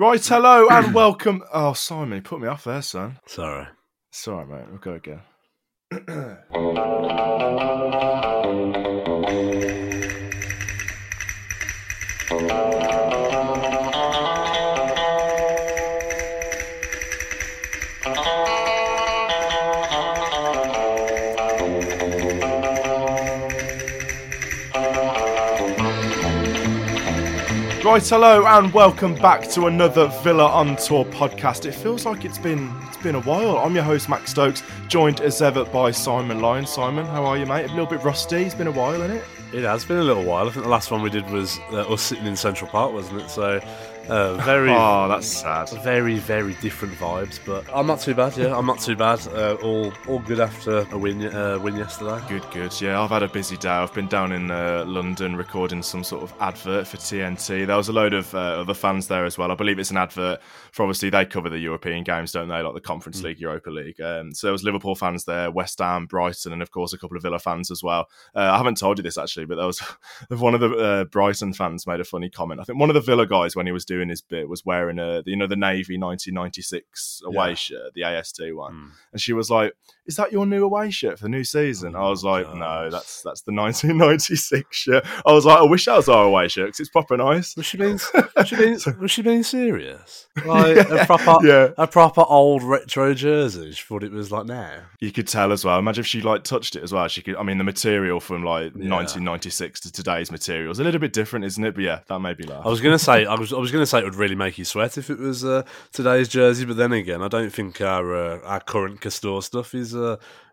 Right, hello and welcome. Oh, Simon, you put me off there, son. Sorry. Sorry, mate. We'll go again. Right, hello and welcome back to another Villa on Tour podcast. It feels like it's been it's been a while. I'm your host Max Stokes, joined as ever by Simon Lyon. Simon, how are you, mate? A little bit rusty. It's been a while, isn't it? It has been a little while. I think the last one we did was uh, us sitting in Central Park, wasn't it? So uh, very, Oh, that's sad. very, very different vibes. But I'm not too bad. Yeah, I'm not too bad. Uh, all, all good after a win, uh, win yesterday. Good, good. Yeah, I've had a busy day. I've been down in uh, London recording some sort of advert for TNT. There was a load of uh, other fans there as well. I believe it's an advert for obviously they cover the European games, don't they? Like the Conference League, Europa League. Um, so there was Liverpool fans there, West Ham, Brighton, and of course a couple of Villa fans as well. Uh, I haven't told you this actually, but there was one of the uh, Brighton fans made a funny comment. I think one of the Villa guys when he was doing his bit was wearing a you know the Navy 1996 away Yeah. shirt, the AST one, Mm. and she was like, "Is that your new away shirt for the new season?" I was Oh, like, God. "No, that's that's the 1996 shirt." I was like, "I wish that was our away shirt because it's proper nice." Was she being, was she being, was she being serious? Like a proper, Yeah. a proper old retro jersey. She thought it was like now. You could tell as well. Imagine if she like touched it as well. She could. I mean, the material from like Yeah. 1996 to today's material is a little bit different, isn't it? But yeah, that made me laugh. I was gonna say, I was, I was gonna say it would really make you sweat if it was uh, today's jersey, but then again, I don't think our uh, our current Castore stuff is uh,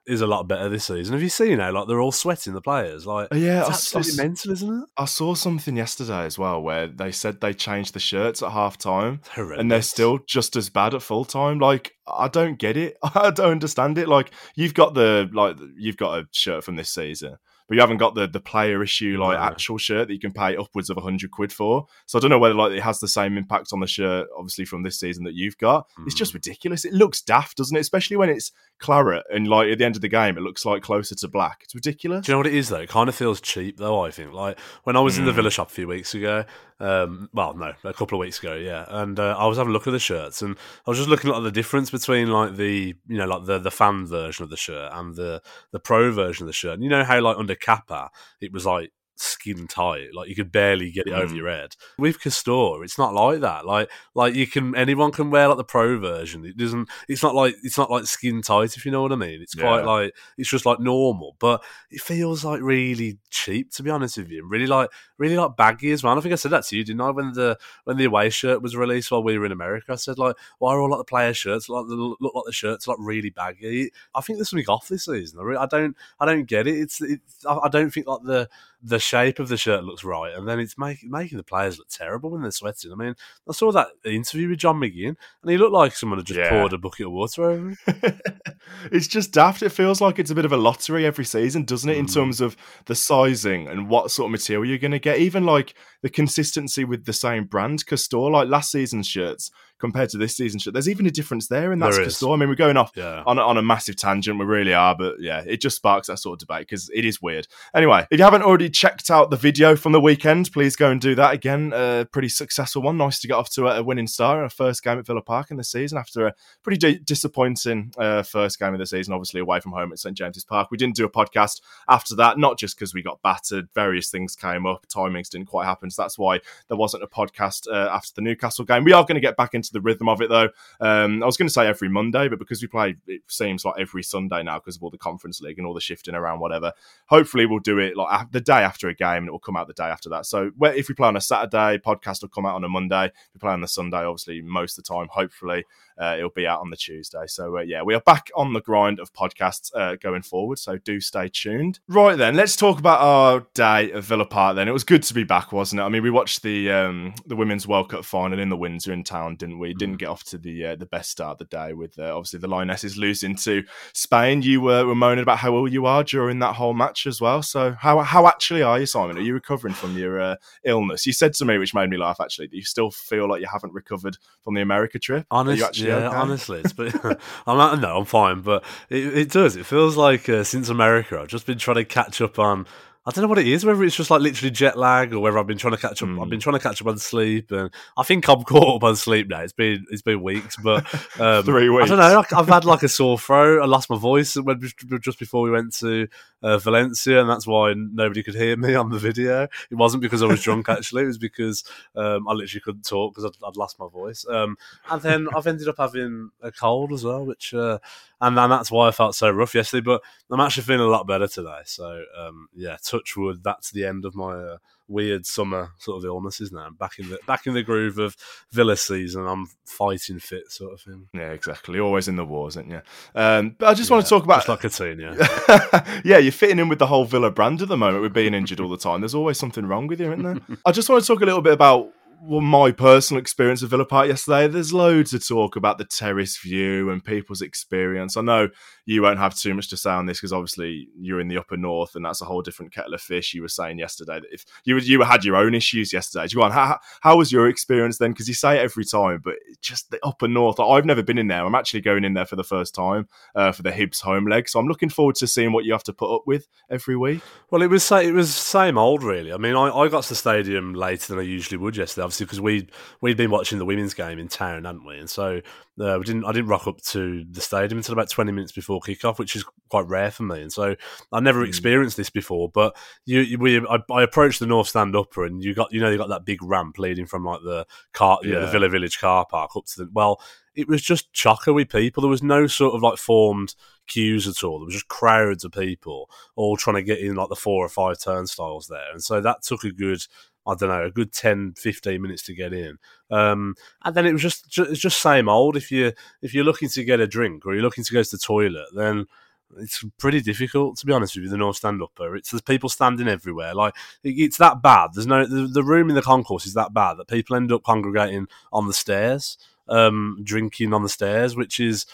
is a lot better this season. Have you seen how like they're all sweating the players? Like, Uh, yeah, it's I I absolutely s- mental, isn't it? I saw something yesterday as well where they said they changed the shirts at half time. And they're still just as bad at full time. Like I don't get it. I don't understand it. Like you've got the like you've got a shirt from this season, but you haven't got the the player issue like actual shirt that you can pay upwards of hundred quid for. So I don't know whether like it has the same impact on the shirt, obviously from this season that you've got. It's just Mm. ridiculous. It looks daft, doesn't it? Especially when it's claret and like at the end of the game, it looks like closer to black. It's ridiculous. Do you know what it is though? It kind of feels cheap though. I think like when I was in the Mm. Villa shop a few weeks ago. Um, well, no, a couple of weeks ago, yeah. And uh, I was having a look at the shirts, and I was just looking at the difference between like the you know like the the fan version of the shirt and the the pro version of the shirt. And you know how like under Kappa it was like skin tight, like you could barely get it over Mm. your head. With Castore, it's not like that. Like like you can anyone can wear like the pro version. It doesn't. It's not like it's not like skin tight if you know what I mean. It's quite Yeah. like it's just like normal, but it feels like really cheap to be honest with you. and Really like really like baggy as well. And I think I said that to you, didn't I? When the when the away shirt was released while we were in America, I said like, why are all like the player shirts like the, look like the shirts like really baggy? I think there's something off this season. I, don't I don't get it. It's, it's I don't think like the the shape of the shirt looks right, and then it's making making the players look terrible when they're sweating. I mean, I saw that interview with John McGinn, and he looked like someone had just Yeah. poured a bucket of water over him. it's just daft. It feels like it's a bit of a lottery every season, doesn't it? In Mm. terms of the sizing and what sort of material you're going to get, even like the consistency with the same brand, Castore. Like last season's shirts compared to this season's shirt, there's even a difference there, and that's. Castore. I mean, we're going off Yeah. on a, on a massive tangent. We really are, but yeah, it just sparks that sort of debate because it is weird. Anyway, if you haven't already checked out the video from the weekend, please go and do that again. A pretty successful one. Nice to get off to a, winning start, a first game at Villa Park in the season after a pretty di- disappointing uh, first game of the season, obviously away from home at St James's Park. We didn't do a podcast after that, not just because we got battered. Various things came up, timings didn't quite happen, so that's why there wasn't a podcast uh, after the Newcastle game. We are going to get back into the rhythm of it though. Um, I was going to say every Monday, but because we play, it seems like every Sunday now because of all the Conference League and all the shifting around, whatever. Hopefully, we'll do it like the day after a game, and it will come out the day after that. So, if we play on a Saturday, podcast will come out on a Monday. If we play on the Sunday, obviously, most of the time, hopefully, uh, it'll be out on the Tuesday. So, uh, yeah, we are back on the grind of podcasts uh, going forward. So, do stay tuned. Right then, let's talk about our day at Villa Park. Then it was good to be back, wasn't it? I mean, we watched the um, the Women's World Cup final in the Windsor in town, didn't? We didn't get off to the uh, the best start of the day with uh, obviously the Lionesses losing to Spain. You were, were moaning about how ill you are during that whole match as well. So, how how actually are you, Simon? Are you recovering from your uh, illness? You said to me, which made me laugh. Actually, do you still feel like you haven't recovered from the America trip? Honest, yeah, okay? honestly, it's been, I'm not, no, I'm fine, but it, it does. It feels like uh, since America, I've just been trying to catch up on I don't know what it is, whether it's just like literally jet lag or whether I've been trying to catch up. Mm. I've been trying to catch up on sleep, and I think I'm caught up on sleep now. It's been it's been weeks, but um, Three weeks. I don't know. I've had like a sore throat. I lost my voice when, just before we went to uh, Valencia, and that's why nobody could hear me on the video. It wasn't because I was drunk. Actually, it was because um, I literally couldn't talk because I'd, I'd, lost my voice. Um, and then I've ended up having a cold as well, which uh, and then that's why I felt so rough yesterday. But I'm actually feeling a lot better today. So um, yeah, touch wood. That's the end of my uh, weird summer sort of illnesses now. I'm back in the back in the groove of Villa season. I'm fighting fit, sort of thing. Yeah, exactly. Always in the wars, aren't you? Um, but I just yeah, want to talk about like Coutinho. yeah, you're fitting in with the whole Villa brand at the moment with being injured all the time. There's always something wrong with you, isn't there? I just want to talk a little bit about well, my personal experience of Villa Park yesterday, there's loads of talk about the terrace view and people's experience. I know you won't have too much to say on this because obviously you're in the upper north and that's a whole different kettle of fish. You were saying yesterday that if you you had your own issues yesterday, on. How, how was your experience then? Because you say it every time, but just the upper north. I've never been in there. I'm actually going in there for the first time uh, for the Hibs home leg, so I'm looking forward to seeing what you have to put up with every week. Well, it was it was same old really. I mean, I, I got to the stadium later than I usually would yesterday obviously because we we'd been watching the women's game in town, hadn't we? And so uh, we didn't. I didn't rock up to the stadium until about twenty minutes before kickoff, which is quite rare for me. And so I never mm. experienced this before. But you, you we, I, I, approached the North Stand upper, and you got you know you got that big ramp leading from like the car, yeah. the Villa Village car park up to the well. It was just chocker with people. There was no sort of like formed queues at all. There was just crowds of people all trying to get in like the four or five turnstiles there. And so that took a good I don't know, a good 10, 15 minutes to get in. Um, and then it was just, it's just same old. If you if you're looking to get a drink or you're looking to go to the toilet, then it's pretty difficult to be honest with you. The North Stand upper, it's there's people standing everywhere. Like it's that bad. There's no the, the room in the concourse is that bad that people end up congregating on the stairs, um, drinking on the stairs, which is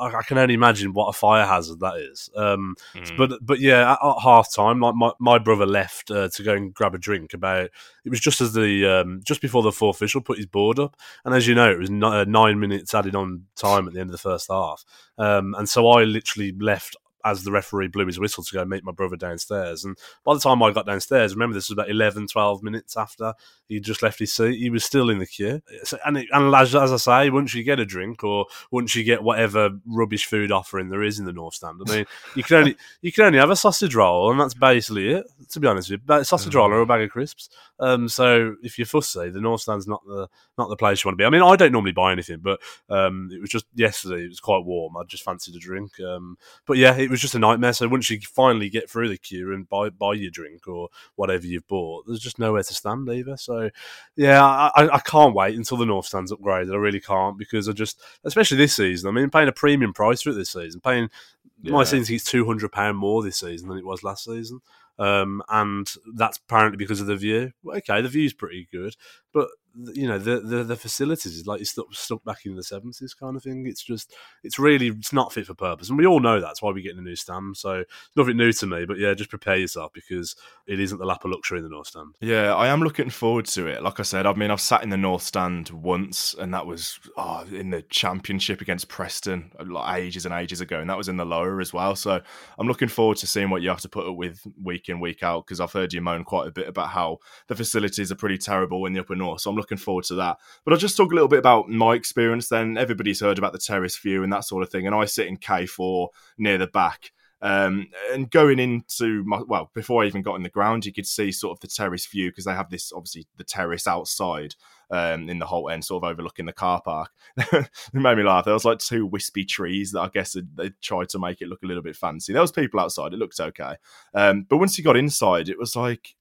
I can only imagine what a fire hazard that is. Um, mm. But but yeah, at, at, half time, like my, my brother left uh, to go and grab a drink. About it was just as the um, just before the fourth official put his board up, and as you know, it was uh, nine minutes added on time at the end of the first half. Um, and so I literally left as the referee blew his whistle to go meet my brother downstairs. And by the time I got downstairs, remember this was about 11, 12 minutes after he just left his seat, he was still in the queue. And, it, and as, as, I say, once you get a drink or once you get whatever rubbish food offering there is in the North Stand, I mean, you can only you can only have a sausage roll, and that's basically it. To be honest with you, sausage roll or a bag of crisps. Um, so if you're fussy, the North Stand's not the not the place you want to be. I mean, I don't normally buy anything, but um, it was just yesterday. It was quite warm. I just fancied a drink. Um, but yeah, it was just a nightmare. So once you finally get through the queue and buy buy your drink or whatever you've bought, there's just nowhere to stand either. So yeah, I, I can't wait until the North Stand's upgraded. I really can't because I just, especially this season. I mean, paying a premium price for it this season, paying yeah. my season it's two hundred pound more this season than it was last season. Um, and that's apparently because of the view. Okay, the view's pretty good, but you know the the, the facilities is like it's stuck, back in the seventies kind of thing. It's just it's really it's not fit for purpose, and we all know that's why we're getting a new stand. So nothing new to me, but yeah, just prepare yourself because it isn't the lap of luxury in the North Stand. Yeah, I am looking forward to it. Like I said, I mean I've sat in the North Stand once, and that was oh, in the Championship against Preston uh, like ages and ages ago, and that was in the lower as well. So I'm looking forward to seeing what you have to put up with week in week out because I've heard you moan quite a bit about how the facilities are pretty terrible in the Upper North. So I'm looking forward to that. But I'll just talk a little bit about my experience then. Everybody's heard about the terrace view and that sort of thing. And I sit in K4 near the back. Um, and going into my, well, before I even got in the ground, you could see sort of the terrace view because they have this obviously the terrace outside um, in the Holte End, sort of overlooking the car park. it made me laugh. There was like two wispy trees that I guess they tried to make it look a little bit fancy. There was people outside; it looked okay. Um, but once you got inside, it was like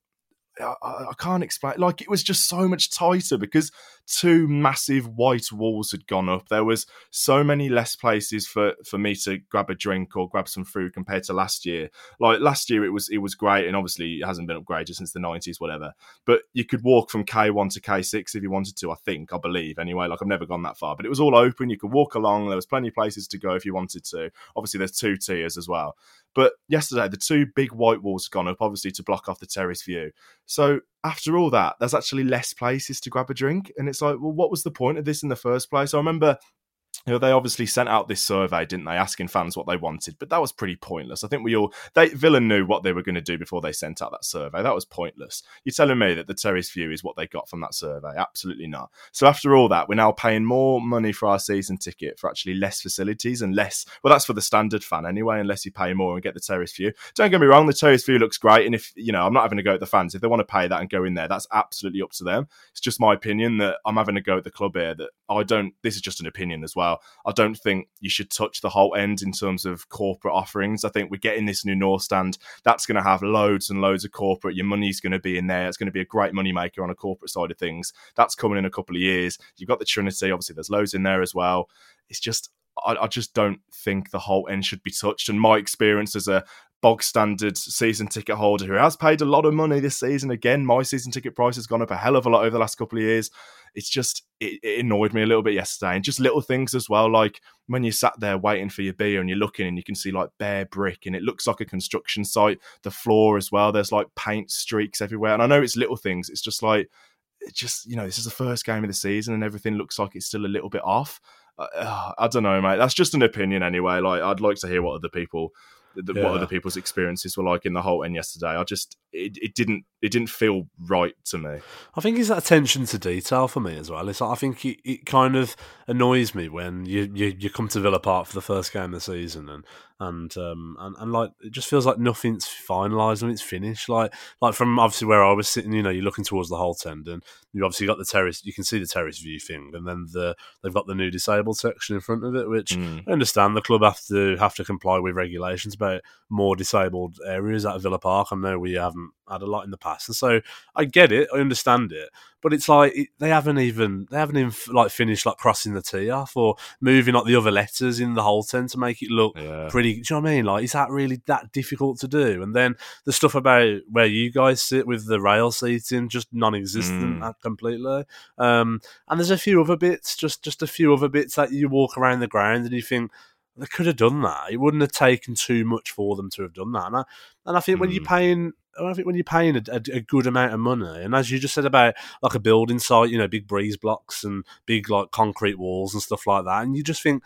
I, I, can't explain. Like it was just so much tighter because two massive white walls had gone up. There was so many less places for for me to grab a drink or grab some food compared to last year. Like last year, it was it was great, and obviously it hasn't been upgraded since the nineties, whatever. But you could walk from K one to K six if you wanted to. I think, I believe, anyway. Like I've never gone that far, but it was all open. You could walk along. There was plenty of places to go if you wanted to. Obviously, there's two tiers as well. But yesterday, the two big white walls have gone up, obviously to block off the terrace view. So after all that, there's actually less places to grab a drink, and it's like, well, what was the point of this in the first place? I remember you know, they obviously sent out this survey, didn't they, asking fans what they wanted, but that was pretty pointless. I think we all they Villa knew what they were going to do before they sent out that survey. That was pointless. You're telling me that the terrace view is what they got from that survey? Absolutely not. So after all that, we're now paying more money for our season ticket for actually less facilities and less. Well, that's for the standard fan anyway, unless you pay more and get the terrace view. Don't get me wrong, the terrace view looks great, and if you know, I'm not having to go at the fans. If they want to pay that and go in there, that's absolutely up to them. It's just my opinion that I'm having to go at the club here. That I don't. This is just an opinion as well. I don't think you should touch the Holte End in terms of corporate offerings. I think we're getting this new North stand that's going to have loads and loads of corporate. Your money's going to be in there. It's going to be a great money maker on a corporate side of things. That's coming in a couple of years. You've got the Trinity, obviously. There's loads in there as well. It's just I, just don't think the Holte End should be touched. And my experience as a bog standard season ticket holder who has paid a lot of money this season. Again, my season ticket price has gone up a hell of a lot over the last couple of years. It's just it, it, annoyed me a little bit yesterday, and just little things as well, like when you sat there waiting for your beer and you're looking and you can see like bare brick and it looks like a construction site. The floor as well, there's like paint streaks everywhere, and I know it's little things. It's just like it just you know this is the first game of the season and everything looks like it's still a little bit off. Uh, I don't know, mate. That's just an opinion anyway. Like I'd like to hear what other people the, yeah. what other people's experiences were like in the Holte End yesterday. I just it, it didn't it didn't feel right to me. I think it's that attention to detail for me as well. It's like, I think it, it kind of annoys me when you, you, you come to Villa Park for the first game of the season and and um and, and like it just feels like nothing's finalised and it's finished. Like like from obviously where I was sitting, you know, you're looking towards the Holte End and you obviously got the terrace. You can see the terrace view thing, and then the they've got the new disabled section in front of it, which mm. I understand the club have to have to comply with regulations about more disabled areas at Villa Park. I know we haven't had a lot in the past, and so I get it, I understand it, but it's like it, they haven't even they haven't even like finished like crossing the T off or moving like the other letters in the Holte End to make it look yeah. pretty. Do you know what I mean? Like, is that really that difficult to do? And then the stuff about where you guys sit with the rail seating just non-existent mm. completely. Um, and there's a few other bits, just just a few other bits that you walk around the ground and you think they could have done that. It wouldn't have taken too much for them to have done that. And I, and I think mm. when you're hmm. paying I think when you're paying a, a, a, good amount of money, and as you just said about like a building site, you know, big breeze blocks and big like concrete walls and stuff like that, and you just think,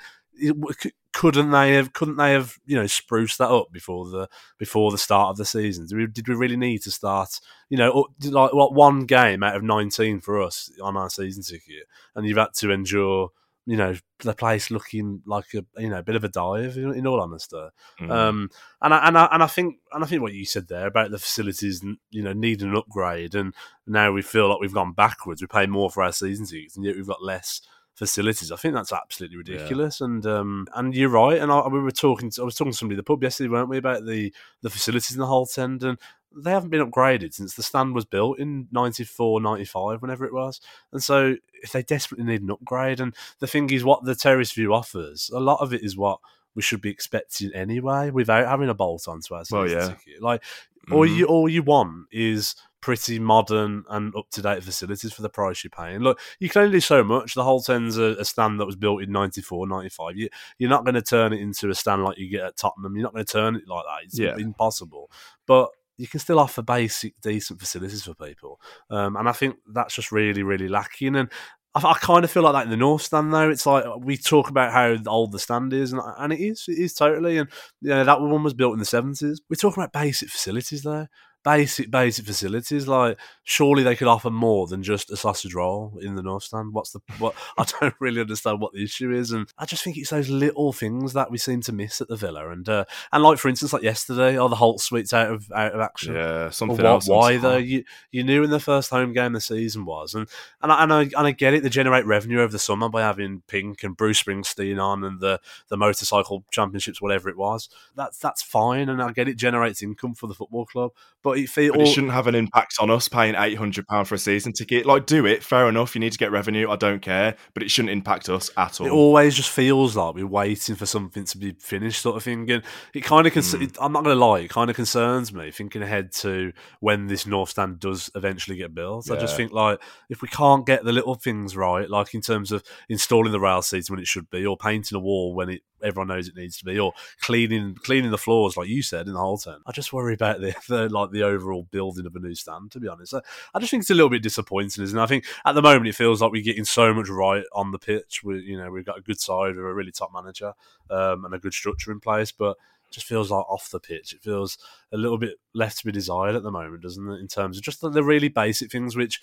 couldn't they have, couldn't they have, you know, spruced that up before the before the start of the season? Did we, did we really need to start, you know, like what one game out of nineteen for us on our season ticket, and you've had to endure you know the place looking like a you know a bit of a dive in, in all honesty mm. um and I, and I and I think and I think what you said there about the facilities you know needing an upgrade and now we feel like we've gone backwards we pay more for our season tickets and yet we've got less facilities I think that's absolutely ridiculous yeah. and um and you're right and I, we were talking to, I was talking to somebody at the pub yesterday weren't we about the the facilities in the Holte End and they haven't been upgraded since the stand was built in 94, 95, whenever it was. And so if they desperately need an upgrade, and the thing is, what the Terrace View offers, a lot of it is what we should be expecting anyway without having a bolt onto our well, yeah. ticket. Like, mm-hmm. all you all you want is pretty modern and up to date facilities for the price you're paying. Look, you can only do so much. The End's a, a stand that was built in 94, 95. You, you're not going to turn it into a stand like you get at Tottenham. You're not going to turn it like that. It's yeah. impossible. But you can still offer basic, decent facilities for people. Um, and I think that's just really, really lacking. And I, I, kind of feel like that in the North Stand, though. It's like we talk about how old the stand is, and, and it is, it is totally. And you know, that one was built in the 70s. We're talking about basic facilities, though basic basic facilities. Like surely they could offer more than just a sausage roll in the North Stand. What's the what? I don't really understand what the issue is, and I just think it's those little things that we seem to miss at the Villa. And uh, and like for instance, like yesterday, oh the Holte Suite's out of out of action. Yeah, something else. Why though? You you knew in the first home game the season was, and and I, and I and I get it. They generate revenue over the summer by having Pink and Bruce Springsteen on and the the motorcycle championships, whatever it was. That's that's fine, and I get it generates income for the football club, but but it, it shouldn't have an impact on us paying eight hundred pound for a season ticket. Like, do it, fair enough. You need to get revenue. I don't care, but it shouldn't impact us at all. It always just feels like we're waiting for something to be finished, sort of thing. And it kind of, cons- mm. I'm not going to lie, it kind of concerns me thinking ahead to when this North Stand does eventually get built. Yeah. I just think like if we can't get the little things right, like in terms of installing the rail seats when it should be, or painting a wall when it everyone knows it needs to be, or cleaning cleaning the floors like you said in the whole turn. I just worry about the, the like the overall building of a new stand. To be honest, I, I just think it's a little bit disappointing, isn't it? I think at the moment it feels like we're getting so much right on the pitch. We you know we've got a good side, we're a really top manager, um, and a good structure in place, but just feels like off the pitch. It feels a little bit left to be desired at the moment, doesn't it? In terms of just the, the really basic things which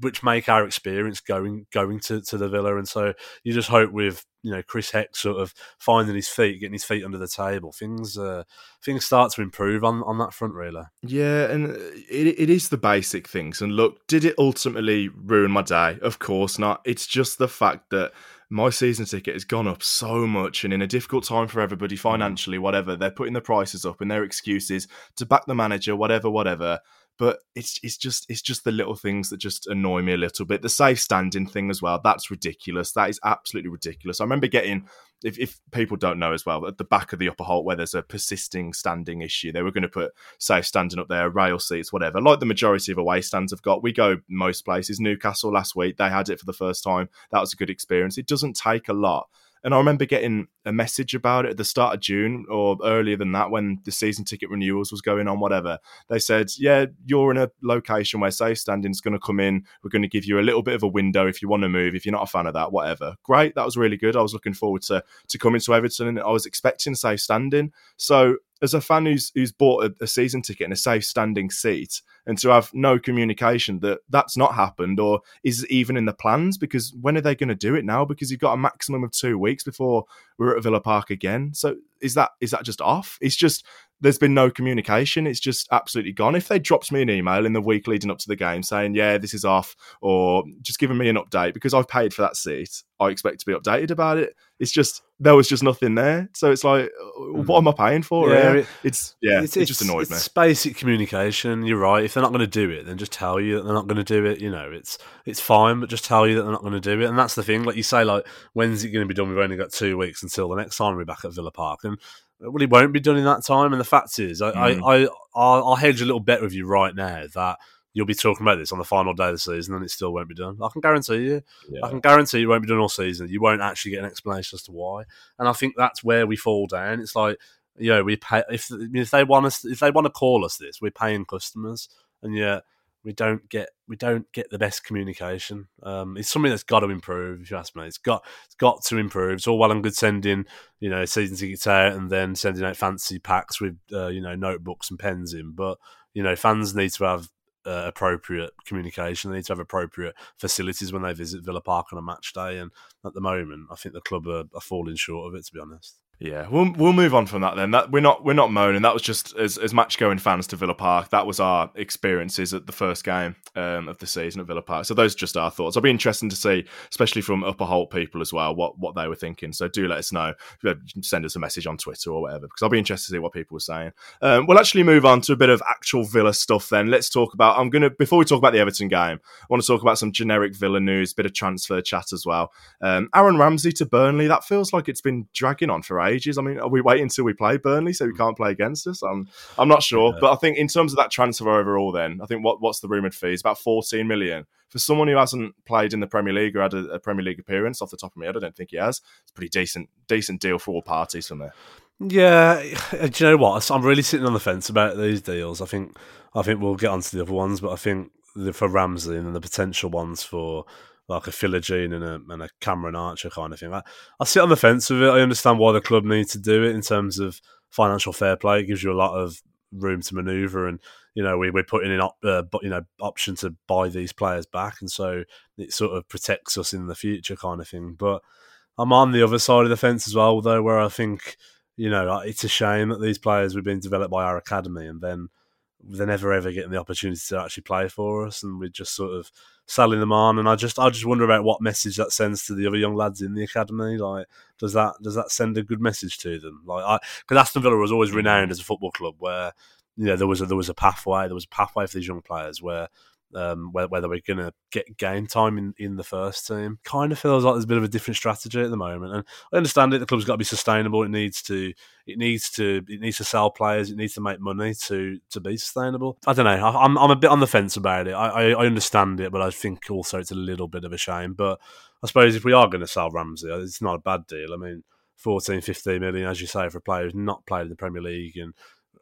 which make our experience going going to, to the villa. And so you just hope with you know Chris Heck sort of finding his feet, getting his feet under the table, things uh, things start to improve on, on that front, really. Yeah, and it, it is the basic things. And look, did it ultimately ruin my day? Of course not. It's just the fact that my season ticket has gone up so much and in a difficult time for everybody mm. financially whatever they're putting the prices up and their excuses to back the manager whatever whatever but it's it's just it's just the little things that just annoy me a little bit. The safe standing thing as well, that's ridiculous. That is absolutely ridiculous. I remember getting if, if people don't know as well, at the back of the upper Holte where there's a persisting standing issue, they were going to put safe standing up there, rail seats, whatever, like the majority of away stands have got. We go most places. Newcastle last week, they had it for the first time. That was a good experience. It doesn't take a lot. And I remember getting a message about it at the start of June or earlier than that when the season ticket renewals was going on, whatever. They said, Yeah, you're in a location where safe standing is going to come in. We're going to give you a little bit of a window if you want to move, if you're not a fan of that, whatever. Great. That was really good. I was looking forward to, to coming to Everton and I was expecting safe standing. So as a fan who's who's bought a, a, season ticket and a safe standing seat, and to have no communication that that's not happened or is even in the plans, because when are they going to do it now? Because you've got a maximum of two weeks before we're at Villa Park again. So is that is that just off? It's just there's been no communication. It's just absolutely gone. If they dropped me an email in the week leading up to the game saying, yeah, this is off, or just giving me an update because I've paid for that seat, I expect to be updated about it. It's just, there was just nothing there. So it's like, uh, what mm. am I paying for? Yeah, it, it's, yeah, it's, it just annoys it's me. It's basic communication. You're right. If they're not going to do it, then just tell you that they're not going to do it. You know, it's, it's fine, but just tell you that they're not going to do it. And that's the thing. Like you say, like, when's it going to be done? We've only got two weeks until the next time we're back at Villa Park. And well, he won't be done in that time. And the fact is, I, mm. I, I, I'll, I'll hedge a little bet with you right now that you'll be talking about this on the final day of the season and it still won't be done. I can guarantee you. Yeah. I can guarantee it won't be done all season. You won't actually get an explanation as to why. And I think that's where we fall down. It's like, you know, we pay if if they want us if they want to call us this, we're paying customers and yet we don't get we don't get the best communication. Um, it's something that's got to improve. If you ask me, it's got it's got to improve. It's all well and good sending you know season tickets out and then sending out fancy packs with uh, you know notebooks and pens in, but you know fans need to have uh, appropriate communication. They need to have appropriate facilities when they visit Villa Park on a match day. And at the moment, I think the club are, are falling short of it. To be honest. Yeah, we'll we'll move on from that then. That we're not we're not moaning. That was just as as match going fans to Villa Park. That was our experiences at the first game um, of the season at Villa Park. So those are just our thoughts. I'll be interested to see, especially from Upper Holte people as well, what what they were thinking. So do let us know. Send us a message on Twitter or whatever, because I'll be interested to see what people were saying. Um, we'll actually move on to a bit of actual Villa stuff then. Let's talk about. I'm gonna before we talk about the Everton game, I want to talk about some generic Villa news, bit of transfer chat as well. Um, Aaron Ramsey to Burnley. That feels like it's been dragging on for ages. I mean, are we waiting until we play Burnley so we hmm. can't play against us? I'm I'm not sure, but I think in terms of that transfer overall, then I think what what's the rumored fee? It's about 14 million for someone who hasn't played in the Premier League or had a, a Premier League appearance. Off the top of my head, I don't think he has. It's a pretty decent decent deal for all parties from there. Yeah, do you know what? I'm really sitting on the fence about these deals. I think I think we'll get onto the other ones, but I think the, for Ramsey and the potential ones for like a Philogene and a, and a Cameron Archer kind of thing. I, I sit on the fence with it. I understand why the club need to do it in terms of financial fair play. It gives you a lot of room to manoeuvre, and you know we, we're putting in op, uh, you know option to buy these players back, and so it sort of protects us in the future, kind of thing. But I'm on the other side of the fence as well, though, where I think you know it's a shame that these players were being developed by our academy, and then they're never ever getting the opportunity to actually play for us, and we're just sort of selling them on. And I just I just wonder about what message that sends to the other young lads in the academy. Like, does that does that send a good message to them? Like, because Aston Villa was always renowned as a football club where you know there was a, there was a pathway there was a pathway for these young players where um, whether we're going to get game time in, in the first team. Kind of feels like there's a bit of a different strategy at the moment, and I understand it. The club's got to be sustainable. It needs to it needs to it needs to sell players. It needs to make money to to be sustainable. I don't know. I, am I'm a bit on the fence about it. I, I, I understand it, but I think also it's a little bit of a shame. But I suppose if we are going to sell Ramsey, it's not a bad deal. I mean 14, 15 million, as you say, for a player who's not played in the Premier League and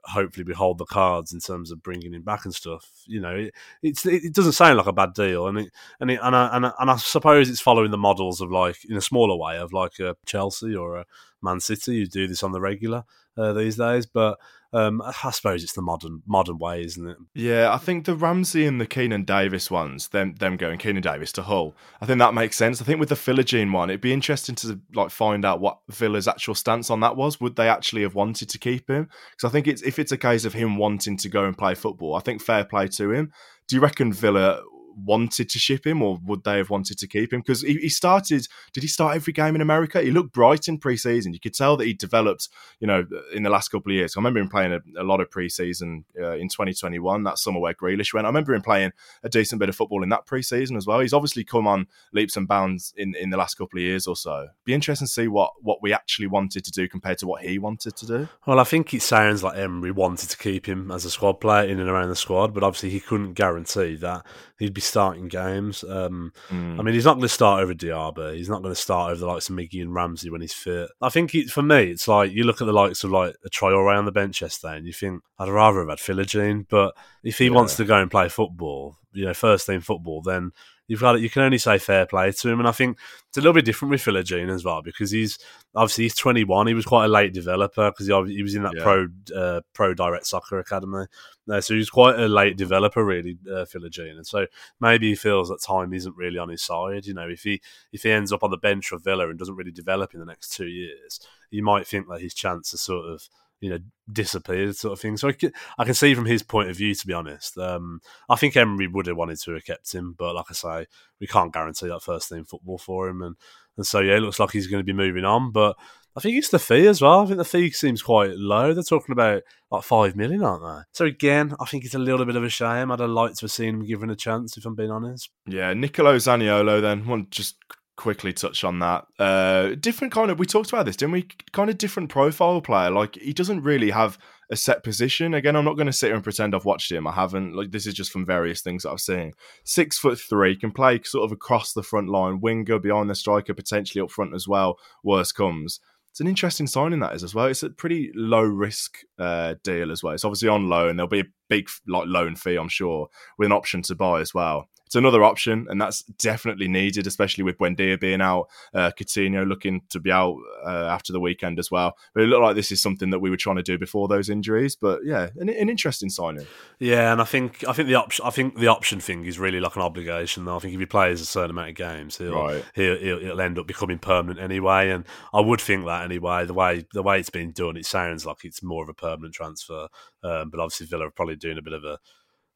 hopefully we hold the cards in terms of bringing him back and stuff. You know, it, it's it doesn't sound like a bad deal, and it, and it, and I, and I, and I suppose it's following the models of like in a smaller way of like a Chelsea or a Man City who do this on the regular uh, these days. But um, I suppose it's the modern modern way, isn't it? Yeah, I think the Ramsey and the Keinan Davis ones, them them going Keinan Davis to Hull, I think that makes sense. I think with the Philogene one, it'd be interesting to like find out what Villa's actual stance on that was. Would they actually have wanted to keep him? Because I think it's if it's a case of him wanting to go and play football, I think fair play to him. Do you reckon Villa wanted to ship him or would they have wanted to keep him? Because he, he, started, did he start every game in America? He looked bright in preseason. You could tell that he developed, you know, in the last couple of years. I remember him playing a, a lot of preseason uh, in 2021, that summer where Grealish went. I remember him playing a decent bit of football in that preseason as well. He's obviously come on leaps and bounds in, in the last couple of years or so. Be interesting to see what, what we actually wanted to do compared to what he wanted to do. Well, I think it sounds like Emery wanted to keep him as a squad player in and around the squad, but obviously he couldn't guarantee that he'd be starting games. Um, mm. I mean, he's not going to start over Diaby. He's not going to start over the likes of Miggy and Ramsey when he's fit. I think for me, it's like you look at the likes of like a Traore on the bench yesterday, and you think I'd rather have had Philogene. But if he yeah. wants to go and play football, you know, first team football, then you've got it. You can only say fair play to him, and I think it's a little bit different with Philogene as well because he's obviously he's 21. He was quite a late developer because he, he was in that yeah. pro uh, pro direct soccer academy, uh, so he's quite a late developer really, uh, Philogene, and so maybe he feels that time isn't really on his side. You know, if he if he ends up on the bench for Villa and doesn't really develop in the next two years, you might think that his chance is sort of you know disappeared sort of thing. So I can, I can see from his point of view, to be honest. Um, I think Emery would have wanted to have kept him, but like I say, we can't guarantee that first team football for him, and and so yeah, it looks like he's going to be moving on. But I think it's the fee as well. I think the fee seems quite low. They're talking about like five million, aren't they? So again, I think it's a little bit of a shame. I'd have liked to have seen him given a chance, if I'm being honest. Yeah, Nicolo Zaniolo. Then want just quickly touch on that. Uh, different kind of, we talked about this, didn't we? Kind of different profile player. Like, he doesn't really have a set position. Again, I'm not going to sit here and pretend I've watched him. I haven't. Like, this is just from various things that I've seen. Six foot three, can play sort of across the front line, winger, behind the striker, potentially up front as well. Worst comes. It's an interesting signing that is as well. It's a pretty low risk uh, deal as well. It's obviously on loan. There'll be a big like loan fee, I'm sure, with an option to buy as well it's another option, and that's definitely needed, especially with Buendia being out, uh, Coutinho looking to be out uh, after the weekend as well. But it looked like this is something that we were trying to do before those injuries. But yeah, an, an interesting signing. Yeah, and I think I think the option I think the option thing is really like an obligation. Though I think if he plays a certain amount of games, he'll, right. he'll, he'll, he'll end up becoming permanent anyway. And I would think that anyway. The way the way it's been done, it sounds like it's more of a permanent transfer. Um, but obviously, Villa are probably doing a bit of a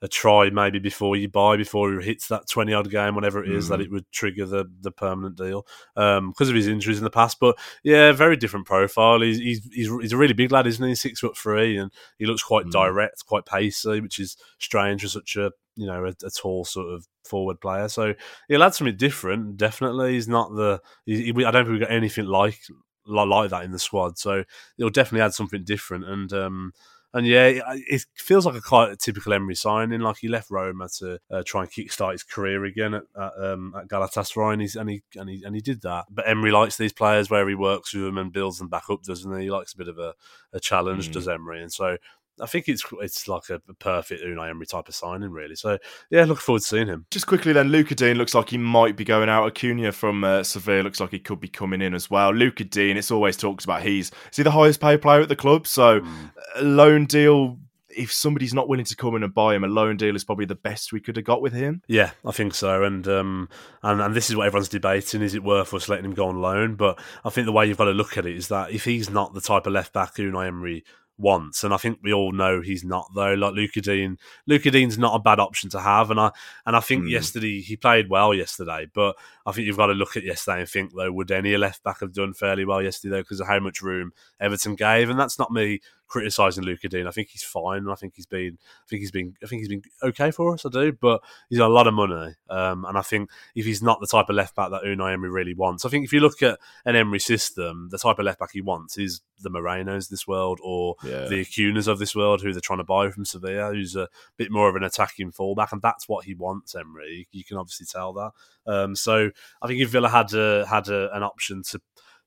a try maybe before you buy, before he hits that 20 odd game, whatever it is, mm. that it would trigger the, the permanent deal um, because of his injuries in the past. But yeah, very different profile. He's, he's, he's, he's a really big lad, isn't he? Six foot three, and he looks quite mm. direct, quite pacey, which is strange for such a you know a, a, tall sort of forward player. So he'll add something different. Definitely, he's not the. He, he, I don't think we've got anything like like that in the squad. So he'll definitely add something different. And um, and yeah, it feels like a quite a typical Emery signing. Like he left Roma to uh, try and kickstart his career again at, at, um, at Galatasaray, and, and, he and he and he did that. But Emery likes these players where he works with them and builds them back up, doesn't he? He likes a bit of a, a challenge, mm. does Emery? And so I think it's it's like a perfect Unai Emery type of signing, really. So yeah, looking forward to seeing him. Just quickly, then Lucas Digne looks like he might be going out. Acuna from uh, Sevilla looks like he could be coming in as well. Lucas Digne, it's always talked about he's is he the highest paid player at the club? So mm. loan deal. If somebody's not willing to come in and buy him, a loan deal is probably the best we could have got with him. Yeah, I think so. And um, and and this is what everyone's debating: is it worth us letting him go on loan? But I think the way you've got to look at it is that if he's not the type of left back Unai Emery once, and I think we all know he's not though. Like Lucas Digne, Lucas Digne's not a bad option to have, and I and I think mm. yesterday he played well yesterday, but I think you've got to look at yesterday and think though, would any left back have done fairly well yesterday though because of how much room Everton gave, and that's not me criticizing Lucas Digne. I think he's fine. I think he's been, I think he's been, I think he's been okay for us. I do, but he's got a lot of money, um, and I think if he's not the type of left back that Unai Emery really wants, I think if you look at an Emery system, the type of left back he wants is the Morenos this world or yeah. the Acunas of this world, who they're trying to buy from Sevilla, who's a bit more of an attacking fullback, and that's what he wants. Emery, you can obviously tell that. Um, so I think if Villa had a, had a, an option to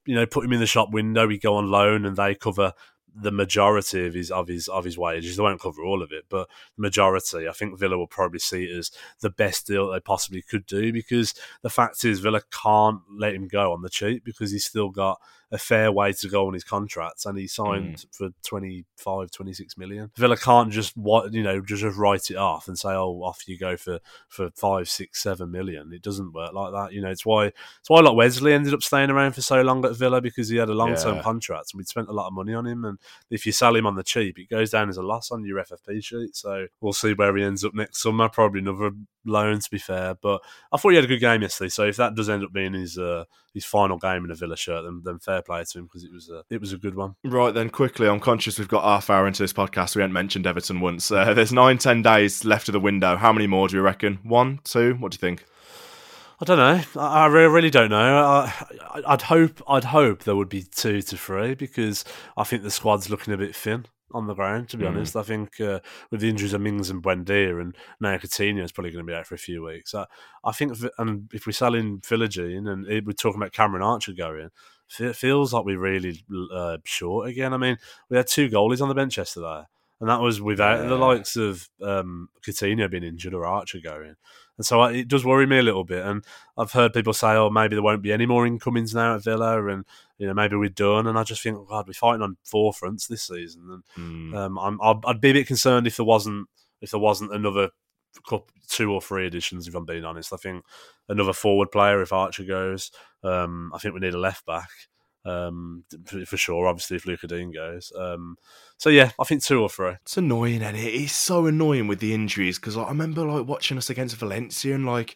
you know, put him in the shop window. We go on loan, and they cover the majority of his of his of his wages. They won't cover all of it, but the majority. I think Villa will probably see it as the best deal they possibly could do because the fact is Villa can't let him go on the cheap because he's still got a fair way to go on his contract, and he signed mm. for 25, 26 million. Villa can't just what you know just, write it off and say, "Oh, off you go for for five, six, seven million. It doesn't work like that. You know, it's why it's why like Wesley ended up staying around for so long at Villa because he had a long term yeah. contract and we'd spent a lot of money on him. And if you sell him on the cheap, it goes down as a loss on your FFP sheet. So we'll see where he ends up next summer. Probably another loan, to be fair. But I thought he had a good game yesterday. So if that does end up being his uh, his final game in a Villa shirt, then, then fair play to him because it was a it was a good one. Right then, quickly, I'm conscious we've got half hour into this podcast. We haven't mentioned Everton once. Uh, there's nine, ten days left of the window. How many more do you reckon? One, two? What do you think? I don't know. I really don't know. I, would hope. I'd hope there would be two to three because I think the squad's looking a bit thin on the ground. To be mm. honest, I think uh, with the injuries of Mings and Buendia and now Coutinho is probably going to be out for a few weeks. I, I think, and if we're selling Philogene and we're talking about Cameron Archer going, it feels like we're really uh, short again. I mean, we had two goalies on the bench yesterday, and that was without yeah. the likes of um, Coutinho being injured or Archer going. And so it does worry me a little bit. And I've heard people say, oh, maybe there won't be any more incomings now at Villa, and you know maybe we're done. And I just think, oh, God, we're fighting on four fronts this season, and mm. um, I'm, I'd be a bit concerned if there wasn't if there wasn't another couple, two or three additions. If I'm being honest, I think another forward player if Archer goes. Um, I think we need a left back um, for sure. Obviously, if Lucas Digne goes, um, so yeah, I think two or three. It's annoying, and it? it's so annoying with the injuries because like, I remember like watching us against Valencia, and like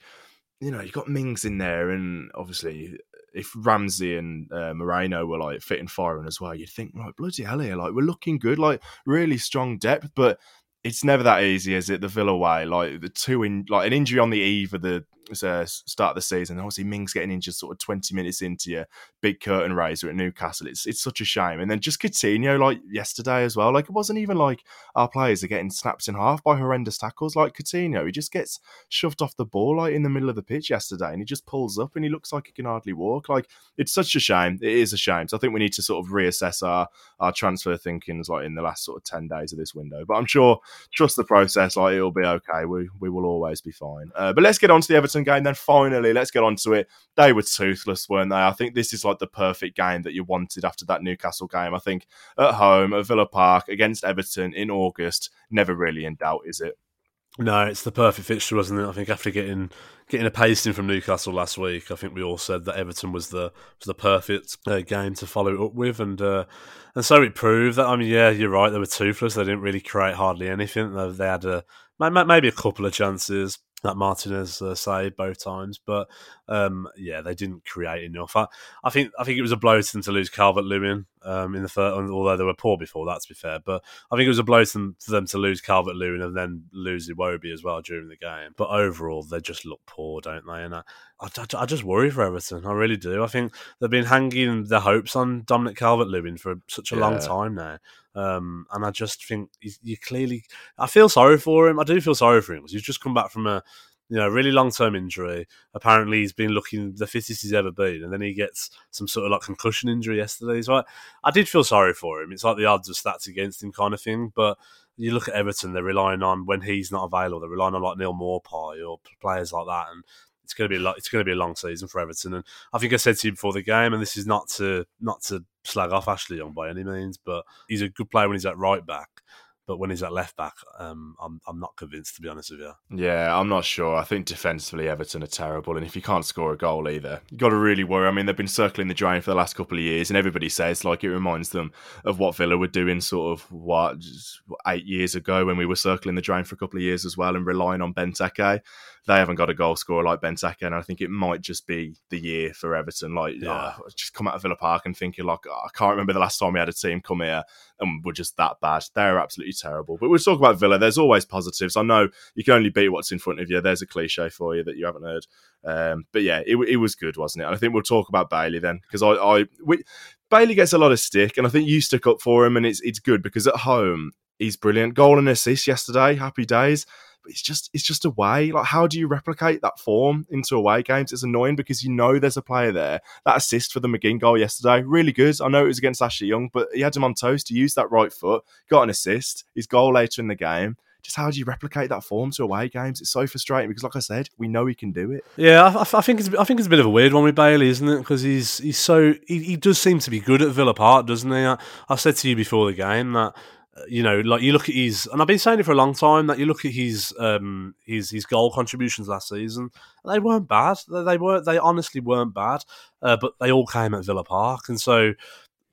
you know you got Mings in there, and obviously if Ramsey and uh, Moreno were like fit and firing as well, you'd think like bloody hell here, like we're looking good, like really strong depth, but it's never that easy, is it? The Villa way, like the two in, like an injury on the eve of the uh, start the season. Obviously, Mings getting injured sort of twenty minutes into your big curtain raiser at Newcastle. It's it's such a shame. And then just Coutinho, like yesterday as well. Like it wasn't even like our players are getting snapped in half by horrendous tackles. Like Coutinho, he just gets shoved off the ball like in the middle of the pitch yesterday, and he just pulls up and he looks like he can hardly walk. Like it's such a shame. It is a shame. So I think we need to sort of reassess our our transfer thinkings like in the last sort of ten days of this window. But I'm sure trust the process. Like it'll be okay. We we will always be fine. Uh, but let's get on to the Everton game then. Finally, let's get on to it. They were toothless, weren't they? I think this is like the perfect game that you wanted after that Newcastle game. I think at home at Villa Park against Everton in August, never really in doubt, is it? No, it's the perfect fixture, wasn't it? I think after getting getting a pasting from Newcastle last week, I think we all said that Everton was the was the perfect uh, game to follow up with, and uh, and so it proved that. I mean, yeah, you're right. They were toothless. They didn't really create hardly anything. They, they had a maybe a couple of chances that Martinez uh, saved both times, but um, yeah, they didn't create enough. I, I, think I think it was a blow to them to lose Calvert Lewin um, in the first, although they were poor before that. To be fair, but I think it was a blow to them, for them to lose Calvert Lewin and then lose Iwobi as well during the game. But overall, they just look poor, don't they? And I, I, I, just worry for Everton. I really do. I think they've been hanging their hopes on Dominic Calvert Lewin for such a yeah. long time now. Um, and I just think you clearly, I feel sorry for him. I do feel sorry for him because he's just come back from a, you know, really long term injury. Apparently, he's been looking the fittest he's ever been, and then he gets some sort of like concussion injury yesterday. So I, I did feel sorry for him. It's like the odds are stats against him kind of thing. But you look at Everton; they're relying on when he's not available. They're relying on like Neal Maupay or players like that, and it's going to be a it's going to be a long season for Everton. And I think I said to you before the game, and this is not to not to slag off Ashley Young by any means, but he's a good player when he's at right back. But when he's at left back, um, I'm I'm not convinced to be honest with you. Yeah, I'm not sure. I think defensively Everton are terrible, and if you can't score a goal either, you got to really worry. I mean, they've been circling the drain for the last couple of years, and everybody says like it reminds them of what Villa were doing sort of what eight years ago when we were circling the drain for a couple of years as well, and relying on Benteke they haven't got a goal scorer like Benteke, and I think it might just be the year for Everton. Like, yeah. oh, just come out of Villa Park and thinking like, oh, I can't remember the last time we had a team come here and we're just that bad. They're absolutely terrible. But we'll talk about Villa. There's always positives. I know you can only beat what's in front of you. There's a cliche for you that you haven't heard. Um, but yeah, it, it was good, wasn't it? And I think we'll talk about Bailey then because I, I we, Bailey gets a lot of stick, and I think you stuck up for him, and it's it's good because at home he's brilliant. Goal and assist yesterday, happy days it's just it's just away. Like, how do you replicate that form into away games? It's annoying because you know there's a player there. That assist for the McGinn goal yesterday, really good. I know it was against Ashley Young, but he had him on toast. He used that right foot, got an assist. His goal later in the game just how do you replicate that form to away games? It's so frustrating because, like I said, we know he can do it. Yeah, I, I think it's I think it's a bit of a weird one with Bailey, isn't it? Because he's he's so he, he, does seem to be good at Villa Park, doesn't he? I, I said to you before the game that you know, like you look at his, and I've been saying it for a long time that you look at his um his his goal contributions last season, they weren't bad. They, they weren't. They honestly weren't bad. Uh, but they all came at Villa Park, and so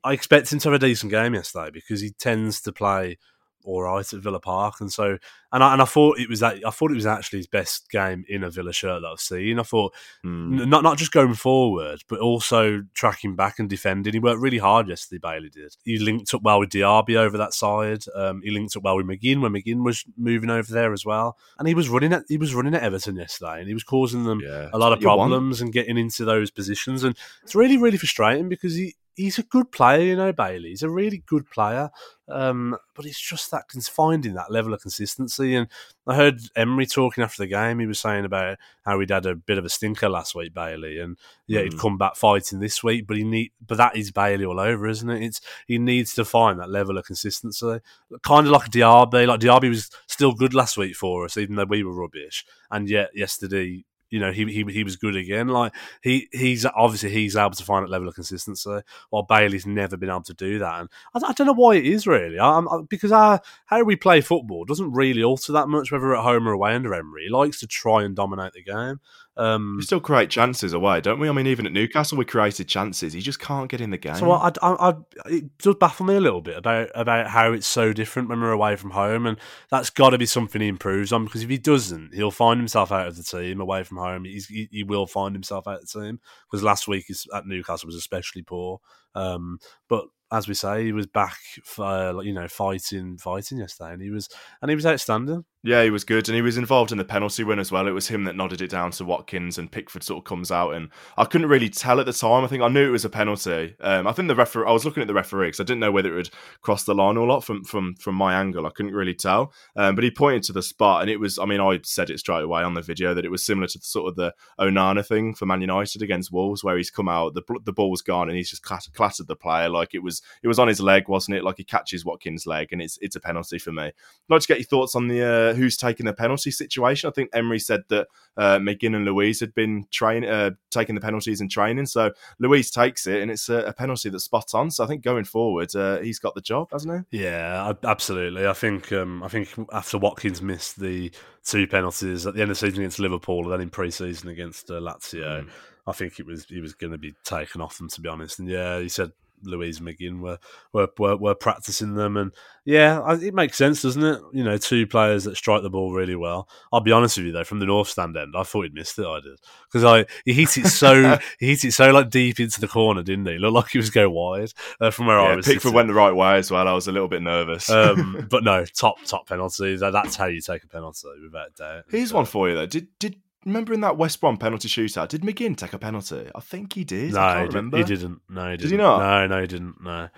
I expect him to have a decent game yesterday because he tends to play all right at Villa Park, and so and I, and I thought it was that I thought it was actually his best game in a Villa shirt that I've seen. I thought mm. not not just going forward, but also tracking back and defending. He worked really hard yesterday. Bailey did. He linked up well with Diaby over that side. Um, he linked up well with McGinn when McGinn was moving over there as well, and he was running at he was running at Everton yesterday, and he was causing them yeah, a lot of problems and getting into those positions, and it's really really frustrating because he he's a good player, you know, Bailey. He's a really good player. Um, but it's just that finding that level of consistency. And I heard Emery talking after the game. He was saying about how he'd had a bit of a stinker last week, Bailey, and yeah, mm. he'd come back fighting this week. But he need, but that is Bailey all over, isn't it? It's he needs to find that level of consistency, kind of like Diaby. Like Diaby was still good last week for us, even though we were rubbish, and yet yesterday you know, he, he he was good again. Like he he's obviously he's able to find that level of consistency, while Bailey's never been able to do that. And I, I don't know why it is really. I, I, because our how we play football doesn't really alter that much whether at home or away under Emery. He likes to try and dominate the game. Um, we still create chances away, don't we? I mean, even at Newcastle, we created chances. He just can't get in the game. So I, I, I, it does baffle me a little bit about about how it's so different when we're away from home, and that's got to be something he improves on. Because if he doesn't, he'll find himself out of the team away from home. He's, he, he will find himself out of the team. Because last week at Newcastle was especially poor. Um, but as we say, he was back, for, you know, fighting, fighting yesterday, and he was, and he was outstanding. Yeah, he was good, and he was involved in the penalty win as well. It was him that nodded it down to Watkins, and Pickford sort of comes out, and I couldn't really tell at the time. I think I knew it was a penalty. Um, I think the referee. I was looking at the referee because I didn't know whether it would cross the line or not from from from my angle. I couldn't really tell, um, but he pointed to the spot, and it was. I mean, I said it straight away on the video that it was similar to the, sort of the Onana thing for Man United against Wolves, where he's come out, the the ball's gone, and he's just clattered, clattered the player like it was. It was on his leg, wasn't it? Like he catches Watkins' leg, and it's it's a penalty for me. I'd like to get your thoughts on the uh, who's taking the penalty situation. I think Emery said that uh, McGinn and Luiz had been train uh, taking the penalties in training, so Luiz takes it, and it's a, a penalty that's spot on. So I think going forward, uh, he's got the job, hasn't he? Yeah, absolutely. I think um, I think after Watkins missed the two penalties at the end of the season against Liverpool, and then in pre-season against uh, Lazio. Mm. I think it was he was going to be taken off them to be honest. And yeah, he said Luiz McGinn were, were were, were practicing them, and yeah, it makes sense, doesn't it? You know, two players that strike the ball really well. I'll be honest with you though, from the north stand end, I thought he'd missed it. I did because I he hit it so he hit it so like deep into the corner, didn't he? Looked like he was going wide uh, from where yeah, I was. Pickford sitting. went the right way as well. I was a little bit nervous, um, but no, top top penalty. That's how you take a penalty without doubt. Here's one for you though. Did did remember in that West Brom penalty shootout, did McGinn take a penalty? I think he did. No, he, did, he, didn't. No, he didn't. Did he not? No, no, he didn't. No.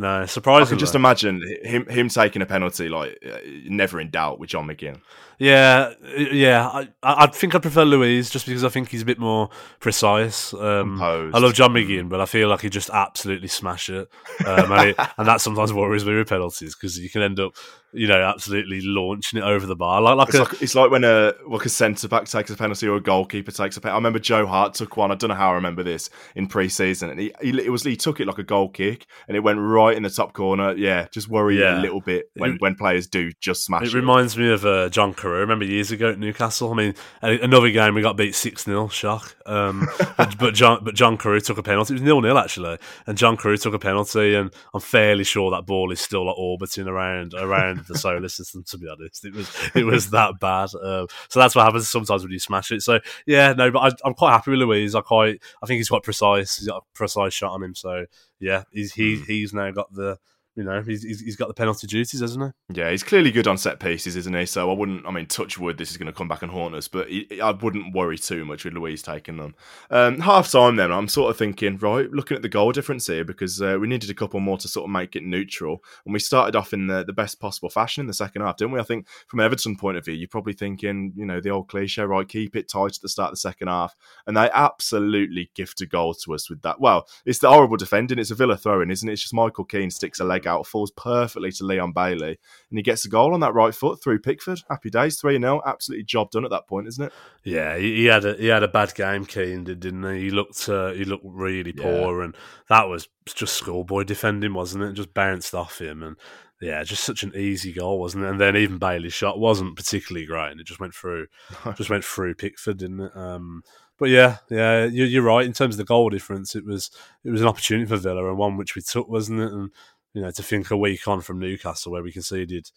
No, surprisingly. I can just imagine him him taking a penalty, like uh, never in doubt with John McGinn. Yeah, yeah. I, I think I prefer Luiz just because I think he's a bit more precise. Um, I love John McGinn, but I feel like he just absolutely smash it, um, and, it, and that sometimes worries me with penalties because you can end up you know, absolutely launching it over the bar. Like, like, it's, a, like it's like when a like a centre back takes a penalty or a goalkeeper takes a penalty. I remember Joe Hart took one. I don't know how I remember this in pre-season, and he, he it was he took it like a goal kick, and it went right in the top corner. Yeah, just worry yeah. a little bit when, it, when players do just smash. It, it. reminds me of uh, John Carew. Remember years ago at Newcastle? I mean, another game we got beat six 0 Shock. Um, but, but, John but John Carew took a penalty. It was nil nil actually, and John Carew took a penalty, and I'm fairly sure that ball is still like orbiting around around the solar system to be honest. It was it was that bad. Um, so that's what happens sometimes when you smash it. So yeah, no, but I, am quite happy with Luiz. I quite I think he's quite precise. He's got a precise shot on him. So yeah, he's he, hmm. he's now got the you know, he's, he's got the penalty duties, hasn't he? Yeah, he's clearly good on set pieces, isn't he? So I wouldn't, I mean, touch wood, this is going to come back and haunt us, but he, I wouldn't worry too much with Luiz taking them. Um, half time then, I'm sort of thinking, right, looking at the goal difference here because uh, we needed a couple more to sort of make it neutral, and we started off in the, the best possible fashion in the second half, didn't we? I think from Everton point of view, you're probably thinking, you know, the old cliche, right, keep it tight at the start of the second half, and they absolutely gift a goal to us with that. Well, it's the horrible defending, it's a Villa throwing, isn't it? It's just Michael Keane sticks a leg out, falls perfectly to Leon Bailey, and he gets a goal on that right foot through Pickford. Happy days, 3 0. Absolutely job done at that point, isn't it? Yeah, he, had a he had a bad game, Keane did, didn't he? He looked uh, he looked really poor, yeah. and that was just schoolboy defending, wasn't it? Just bounced off him, and yeah, just such an easy goal, wasn't it? And then even Bailey's shot wasn't particularly great, and it just went through, just went through Pickford, didn't it? Um, but yeah, yeah, you're, you're, right. In terms of the goal difference, it was it was an opportunity for Villa and one which we took, wasn't it? And you know, to think a week on from Newcastle where we conceded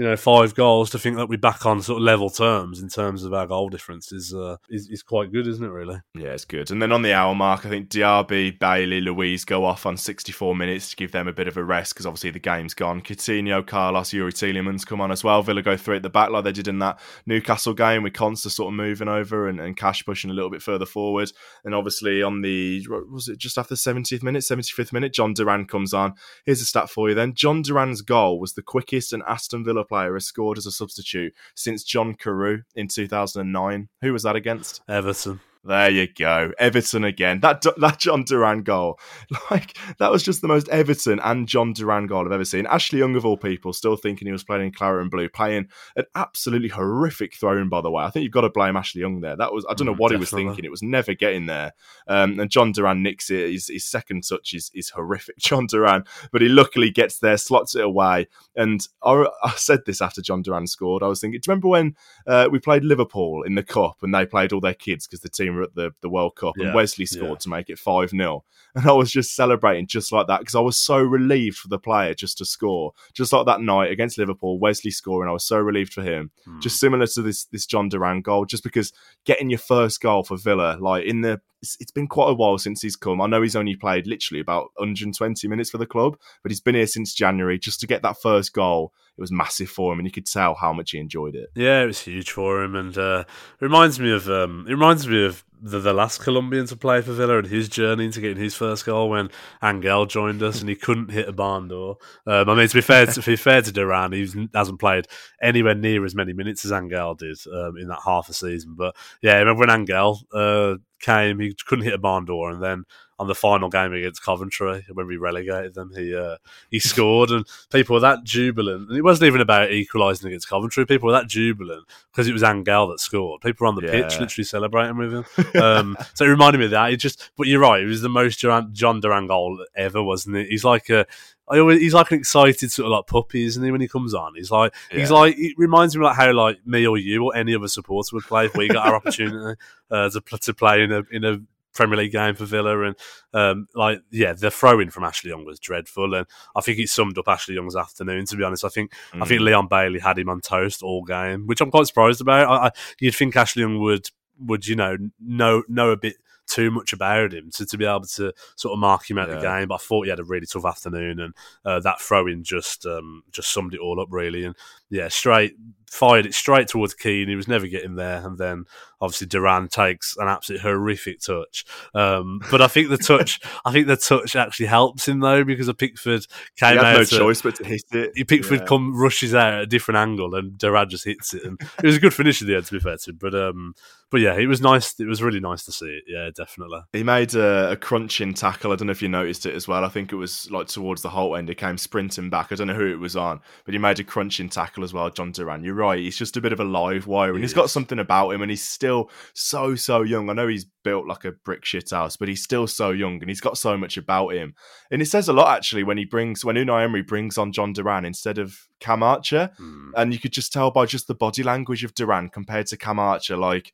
you know, five goals to think that we're back on sort of level terms in terms of our goal difference is, uh, is is quite good, isn't it? Really? Yeah, it's good. And then on the hour mark, I think Diaby, Bailey, Luiz go off on 64 minutes to give them a bit of a rest because obviously the game's gone. Coutinho, Carlos, Youri Tielemans come on as well. Villa go through at the back like they did in that Newcastle game with Konsa sort of moving over and, and Cash pushing a little bit further forward. And obviously on the was it just after the 70th minute, 75th minute, Jhon Duran comes on. Here's a stat for you then. Jhon Duran's goal was the quickest and Aston Villa player has scored as a substitute since John Carew in 2009. Who was that against? Everton. There you go, Everton again. That that Jhon Duran goal, like that was just the most Everton and Jhon Duran goal I've ever seen. Ashley Young of all people, still thinking he was playing in claret and blue, playing an absolutely horrific throw in by the way. I think you've got to blame Ashley Young there. That was I don't know mm, what Definitely. he was thinking. It was never getting there. Um, and Jhon Duran nicks it. His, his second touch is is horrific, Jhon Duran, but he luckily gets there, slots it away. And I, I said this after Jhon Duran scored. I was thinking, do you remember when uh, we played Liverpool in the cup and they played all their kids because the team at the, the World Cup, yeah, and Wesley scored yeah. to make it 5 0. And I was just celebrating just like that because I was so relieved for the player just to score. Just like that night against Liverpool, Wesley scoring, I was so relieved for him. Hmm. Just similar to this this Jhon Duran goal, just because getting your first goal for Villa, like in the it's, it's been quite a while since he's come. I know he's only played literally about 120 minutes for the club, but he's been here since January. Just to get that first goal, it was massive for him, and you could tell how much he enjoyed it. Yeah, it was huge for him, and uh, it reminds me of um, it reminds me of the, the last Colombian to play for Villa and his journey into getting his first goal when Angel joined us and he couldn't hit a barn door. Um, I mean, to be fair, to be fair to Duran, he hasn't played anywhere near as many minutes as Angel did um, in that half a season. But yeah, I remember when Angel uh, came, he couldn't hit a barn door, and then on the final game against Coventry when we relegated them, he uh, he scored, and people were that jubilant. And it wasn't even about equalising against Coventry. People were that jubilant because it was Angel that scored. People were on the yeah. pitch literally celebrating with him. Um, so it reminded me of that. It just, but you're right. It was the most Jhon Duran goal ever, wasn't it? He's like a I always, he's like an excited sort of like puppy, isn't he? When he comes on, he's like yeah. he's like it reminds me like how like me or you or any other supporter would play if we got our opportunity uh, to to play in a in a Premier League game for Villa, and um, like yeah, the throw in from Ashley Young was dreadful, and I think it summed up Ashley Young's afternoon. To be honest, I think mm. I think mm. Leon Bailey had him on toast all game, which I'm quite surprised about. I, I, you'd think Ashley Young would would you know know know a bit too much about him to, to be able to sort of mark him out yeah. the game. But I thought he had a really tough afternoon, and uh, that throw in just um, just summed it all up really. And yeah, straight fired it straight towards Keane. He was never getting there, and then obviously Duran takes an absolute horrific touch. Um, but I think the touch, I think the touch actually helps him though because a Pickford came he had out. No choice but to hit it. Pickford yeah. come rushes out at a different angle, and Duran just hits it, and it was a good finish at the end to be fair to him. But um, but yeah, it was nice. It was really nice to see it. Yeah, definitely. He made a, a crunching tackle. I don't know if you noticed it as well. I think it was like towards the whole end. He came sprinting back. I don't know who it was on, but he made a crunching tackle as well. Jhon Duran. You're right. He's just a bit of a live wire, and he he's got something about him, and he's still so so young. I know he's built like a brick shit house, but he's still so young, and he's got so much about him. And it says a lot actually when he brings when Unai Emery brings on Jhon Duran instead of Cam Archer, mm. and you could just tell by just the body language of Duran compared to Cam Archer, like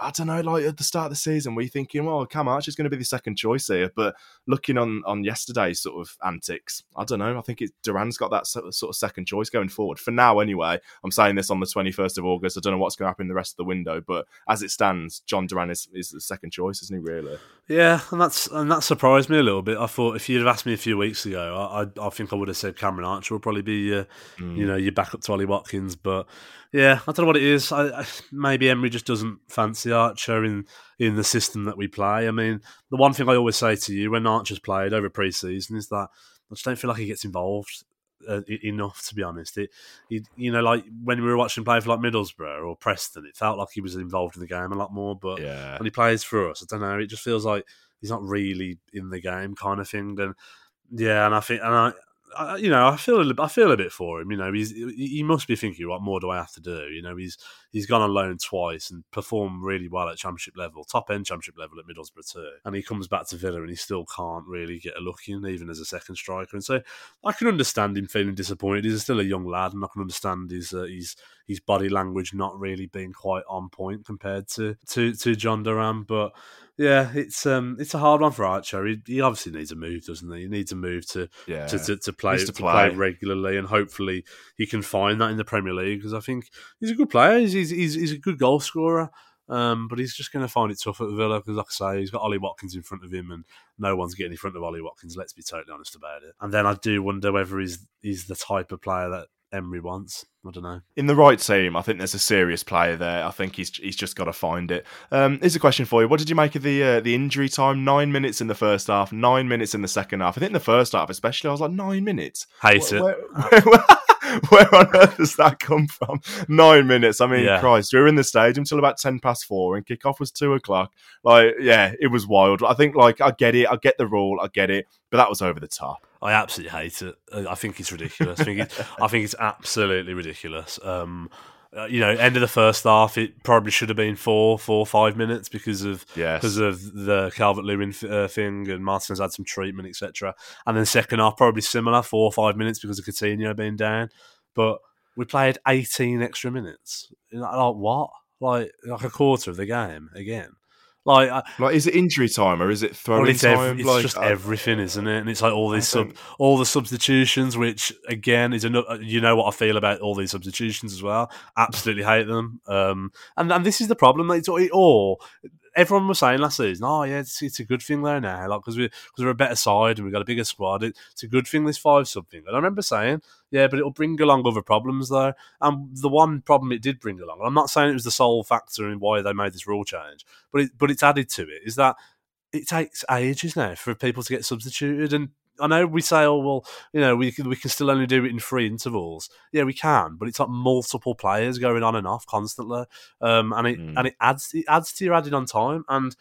I don't know, like at the start of the season, were you thinking, well, Cam Archer's going to be the second choice here? But looking on on yesterday's sort of antics, I don't know. I think it, Duran's got that sort of, sort of second choice going forward for now. Anyway, I'm saying this on the 21st of August. I don't know what's going to happen in the rest of the window, but as it stands, Jhon Duran is, is the second choice, isn't he? Really? Yeah, and that's and that surprised me a little bit. I thought if you'd have asked me a few weeks ago, I I, I think I would have said Cameron Archer will probably be uh, mm. you know your backup to Ollie Watkins, but yeah, I don't know what it is. I, I, maybe Emery just doesn't fancy Archer in in the system that we play. I mean, the one thing I always say to you when Archer's played over pre-season is that I just don't feel like he gets involved uh, enough. To be honest, it, it, you know, like when we were watching play for like Middlesbrough or Preston, it felt like he was involved in the game a lot more. But yeah. when he plays for us, I don't know. It just feels like he's not really in the game, kind of thing. And yeah, and I think, and I, I, you know, I feel a, I feel a bit for him. You know, he's he must be thinking, what more do I have to do? You know, he's he's gone on loan twice and performed really well at championship level, top end championship level at Middlesbrough too. And he comes back to Villa and he still can't really get a look in, even as a second striker. And so I can understand him feeling disappointed. He's still a young lad, and I can understand his uh, his his body language not really being quite on point compared to to to Jhon Duran, but yeah, it's um, it's a hard one for Archer. He, he, obviously needs a move, doesn't he? He needs a move to yeah. to, to, to, play to, play. play. regularly, and hopefully he can find that in the Premier League because I think he's a good player. He's he's, he's a good goal scorer. Um, but he's just going to find it tough at Villa because, like I say, he's got Ollie Watkins in front of him, and no one's getting in front of Ollie Watkins. Let's be totally honest about it. And then I do wonder whether he's he's the type of player that Emery wants. I don't know. In the right team, I think there's a serious player there. I think he's he's just got to find it. Um, here's a question for you: What did you make of the uh, the injury time? Nine minutes in the first half, nine minutes in the second half. I think in the first half, especially, I was like nine minutes. Hate where, it. Where, where, where, on earth does that come from? Nine minutes. I mean, yeah. Christ, we were in the stadium until about ten past four, and kickoff was two o'clock. Like, yeah, it was wild. I think, like, I get it. I get the rule. I get it. But that was over the top. I absolutely hate it. I think it's ridiculous. I think it's, I think it's absolutely ridiculous. Um, uh, you know, end of the first half, it probably should have been four, four, five minutes because of yes. because of the Calvert Lewin uh, thing, and Martinez had some treatment, etc. And then second half, probably similar, four or five minutes because of Coutinho being down. But we played eighteen extra minutes. Like what? Like like a quarter of the game again. Like, like is it injury time or is it throwing well, it's time? Every, it's like, just everything, isn't it? And it's like all these sub, all the substitutions, which again is another. You know what I feel about all these substitutions as well. Absolutely hate them. Um, and and this is the problem. It's all everyone was saying last season, oh yeah, it's, it's a good thing there now, like because we because we're a better side and we've got a bigger squad. It, it's a good thing this five something. And I remember saying, yeah, but it'll bring along other problems though. And the one problem it did bring along, I'm not saying it was the sole factor in why they made this rule change, but it, but it's added to it is that it takes ages now for people to get substituted and I know we say, oh well, you know, we can, we can still only do it in three intervals. Yeah, we can, but it's like multiple players going on and off constantly, um, and it mm. and it adds it adds to your added on time. And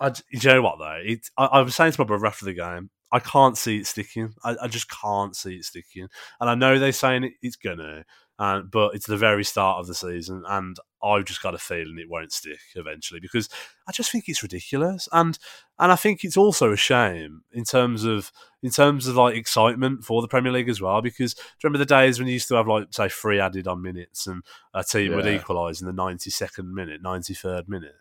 I, you know what though, it, I, I was saying to my brother after the game, I can't see it sticking. I, I, just can't see it sticking. And I know they're saying it, it's gonna, uh, but it's the very start of the season, and I've just got a feeling it won't stick eventually because I just think it's ridiculous, and and I think it's also a shame in terms of in terms of like excitement for the Premier League as well. Because do you remember the days when you used to have like say three added on minutes, and a team yeah. would equalise in the ninety second minute, ninety third minute.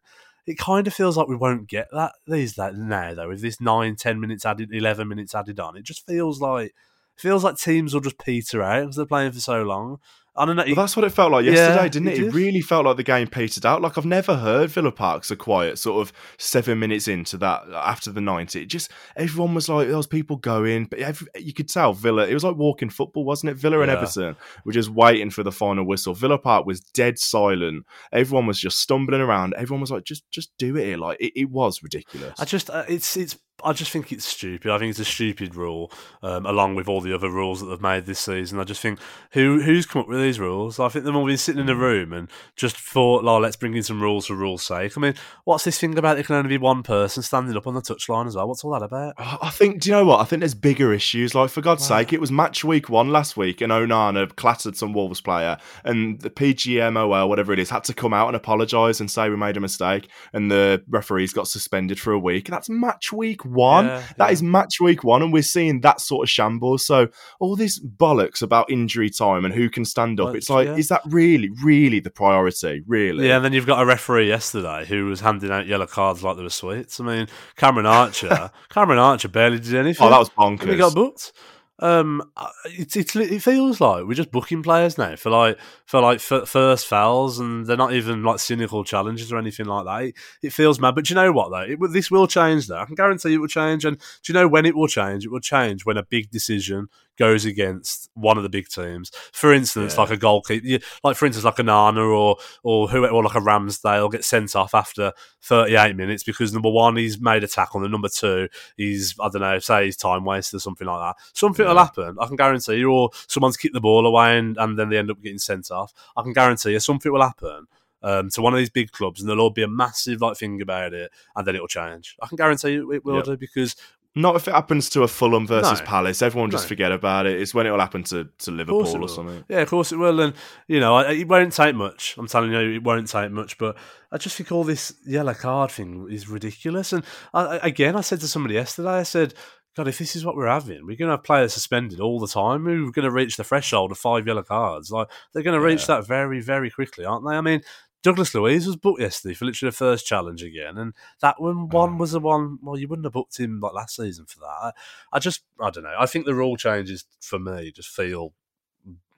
It kind of feels like we won't get that these that now though. With this nine, ten minutes added, eleven minutes added on, it just feels like feels like teams will just peter out because they're playing for so long. I don't know. Well, that's what it felt like yesterday, yeah, didn't it? It, did. it really felt like the game petered out. Like I've never heard Villa Park so quiet, sort of seven minutes into that after the ninety. It just everyone was like, there was people going, but every, you could tell Villa. It was like walking football, wasn't it? Villa and yeah. Everton were just waiting for the final whistle. Villa Park was dead silent. Everyone was just stumbling around. Everyone was like, just just do it here. Like it, it was ridiculous. I just uh, it's it's I just think it's stupid. I think it's a stupid rule, um, along with all the other rules that they've made this season. I just think who who's come up with these rules? I think they've all been sitting in a room and just thought, "Oh, let's bring in some rules for rules' sake." I mean, what's this thing about? There can only be one person standing up on the touchline as well. What's all that about? I think. Do you know what? I think there's bigger issues. Like for God's wow. sake, it was match week one last week, and Onana clattered some Wolves player, and the PGMOL, whatever it is, had to come out and apologise and say we made a mistake, and the referees got suspended for a week. That's match week one. Yeah, That yeah. is match week one, and we're seeing that sort of shambles. So all this bollocks about injury time and who can stand up. Well, it's like, yeah. is that really, really the priority? Really? Yeah, and then you've got a referee yesterday who was handing out yellow cards like they were sweets. I mean, Cameron Archer, Cameron Archer barely did anything. Oh, that was and he got booked. Um, uh, it's, it feels like we're just booking players now for like for like first fouls, and they're not even like cynical challenges or anything like that. It, it feels mad, but you know what though? It, this will change. Though I can guarantee it will change. And do you know when it will change? It will change when a big decision goes against one of the big teams. For instance, Yeah. like a goalkeeper, like for instance, like a Nana or or who or like a Ramsdale get sent off after 38 minutes because number one he's made a tackle, and number two he's I don't know, say he's time wasted or something like that. Something will happen. I can guarantee you, or someone's kicked the ball away and, and then they end up getting sent off. I can guarantee you, something will happen. Um, to one of these big clubs, and there'll all be a massive like thing about it, and then it'll change. I can guarantee you it will Yep. do because Not if it happens to a Fulham versus No. Palace. Everyone just No. forget about it. It's when it'll happen to, to Liverpool or something. Yeah, of course it will. And, you know, it won't take much. I'm telling you, it won't take much. But I just think all this yellow card thing is ridiculous. And I, again, I said to somebody yesterday, I said, God, if this is what we're having, we're going to have players suspended all the time. We're going to reach the threshold of five yellow cards. Like they're going to reach that very, very quickly, aren't they? I mean, Douglas Luiz was booked yesterday for literally the first challenge again, and that one one ah. was the one. Well, you wouldn't have booked him like last season for that. I, I just, I don't know. I think the rule changes for me just feel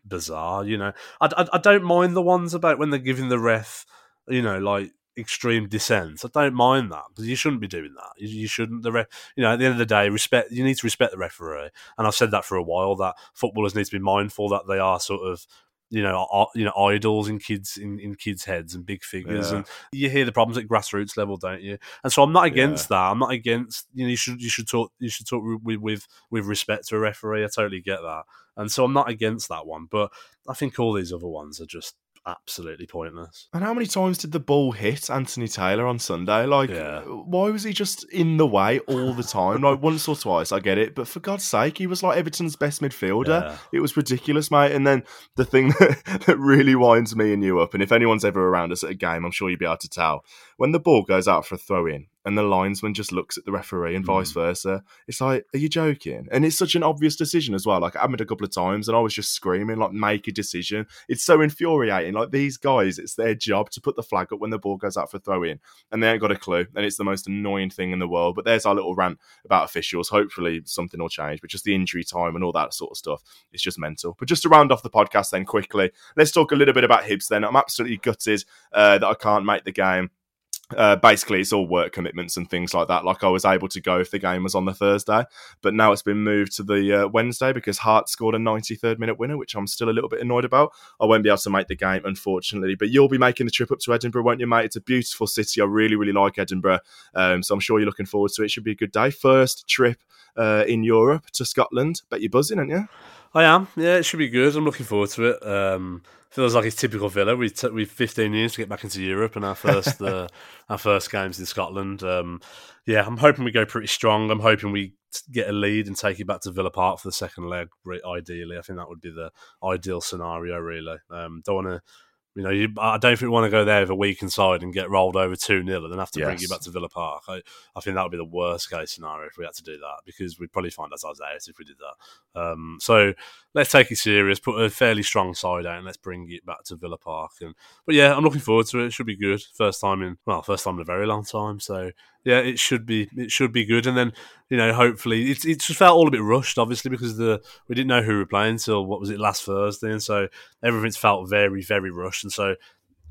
bizarre. You know, I, I, I don't mind the ones about when they're giving the ref, you know, like extreme dissent. I don't mind that because you shouldn't be doing that. You, you shouldn't. The ref, you know, at the end of the day, respect. You need to respect the referee, and I've said that for a while. That footballers need to be mindful that they are sort of. You know, you know, idols in kids in, in kids' heads and big figures, Yeah. and you hear the problems at grassroots level, don't you? And so I'm not against that. I'm not against. You know, you should you should talk you should talk with with with respect to a referee. I totally get that, and so I'm not against that one. But I think all these other ones are just absolutely pointless. And how many times did the ball hit Anthony Taylor on Sunday? Like, Yeah. why was he just in the way all the time? like, once or twice, I get it. But for God's sake, he was like Everton's best midfielder. Yeah. It was ridiculous, mate. And then the thing that, that really winds me and you up, and if anyone's ever around us at a game, I'm sure you'd be able to tell, when the ball goes out for a throw in and the linesman just looks at the referee and vice versa, it's like, are you joking? And it's such an obvious decision as well. Like, it happened a couple of times and I was just screaming, like, make a decision. It's so infuriating. Like, these guys, it's their job to put the flag up when the ball goes out for a throw in and they ain't got a clue. And it's the most annoying thing in the world. But there's our little rant about officials. Hopefully, something will change. But just the injury time and all that sort of stuff, it's just mental. But just to round off the podcast, then quickly, let's talk a little bit about Hibs. Then I'm absolutely gutted uh, that I can't make the game. Uh, basically, it's all work commitments and things like that. Like I was able to go if the game was on the Thursday, but now it's been moved to the uh, Wednesday because Hart scored a 93rd minute winner, which I'm still a little bit annoyed about. I won't be able to make the game, unfortunately. But you'll be making the trip up to Edinburgh, won't you, mate? It's a beautiful city. I really, really like Edinburgh, um, so I'm sure you're looking forward to it. it Should be a good day. First trip uh, in Europe to Scotland. Bet you're buzzing, aren't you? I am. Yeah, it should be good. I'm looking forward to it. Um, feels like it's typical Villa. We took we 15 years to get back into Europe, and our first uh, our first games in Scotland. Um, yeah, I'm hoping we go pretty strong. I'm hoping we get a lead and take it back to Villa Park for the second leg. Ideally, I think that would be the ideal scenario. Really, um, don't want to. You know, you, I don't think we want to go there with a weak inside and get rolled over 2 0 and then have to bring you back to Villa Park. I, I think that would be the worst case scenario if we had to do that because we'd probably find ourselves out if we did that. Um, so let's take it serious, put a fairly strong side out, and let's bring it back to Villa Park. And but yeah, I'm looking forward to it. It should be good. First time in well, first time in a very long time. So yeah, it should be it should be good. And then you know, hopefully, it's it just felt all a bit rushed, obviously, because the we didn't know who we were playing until what was it last Thursday, and so everything's felt very very rushed. And so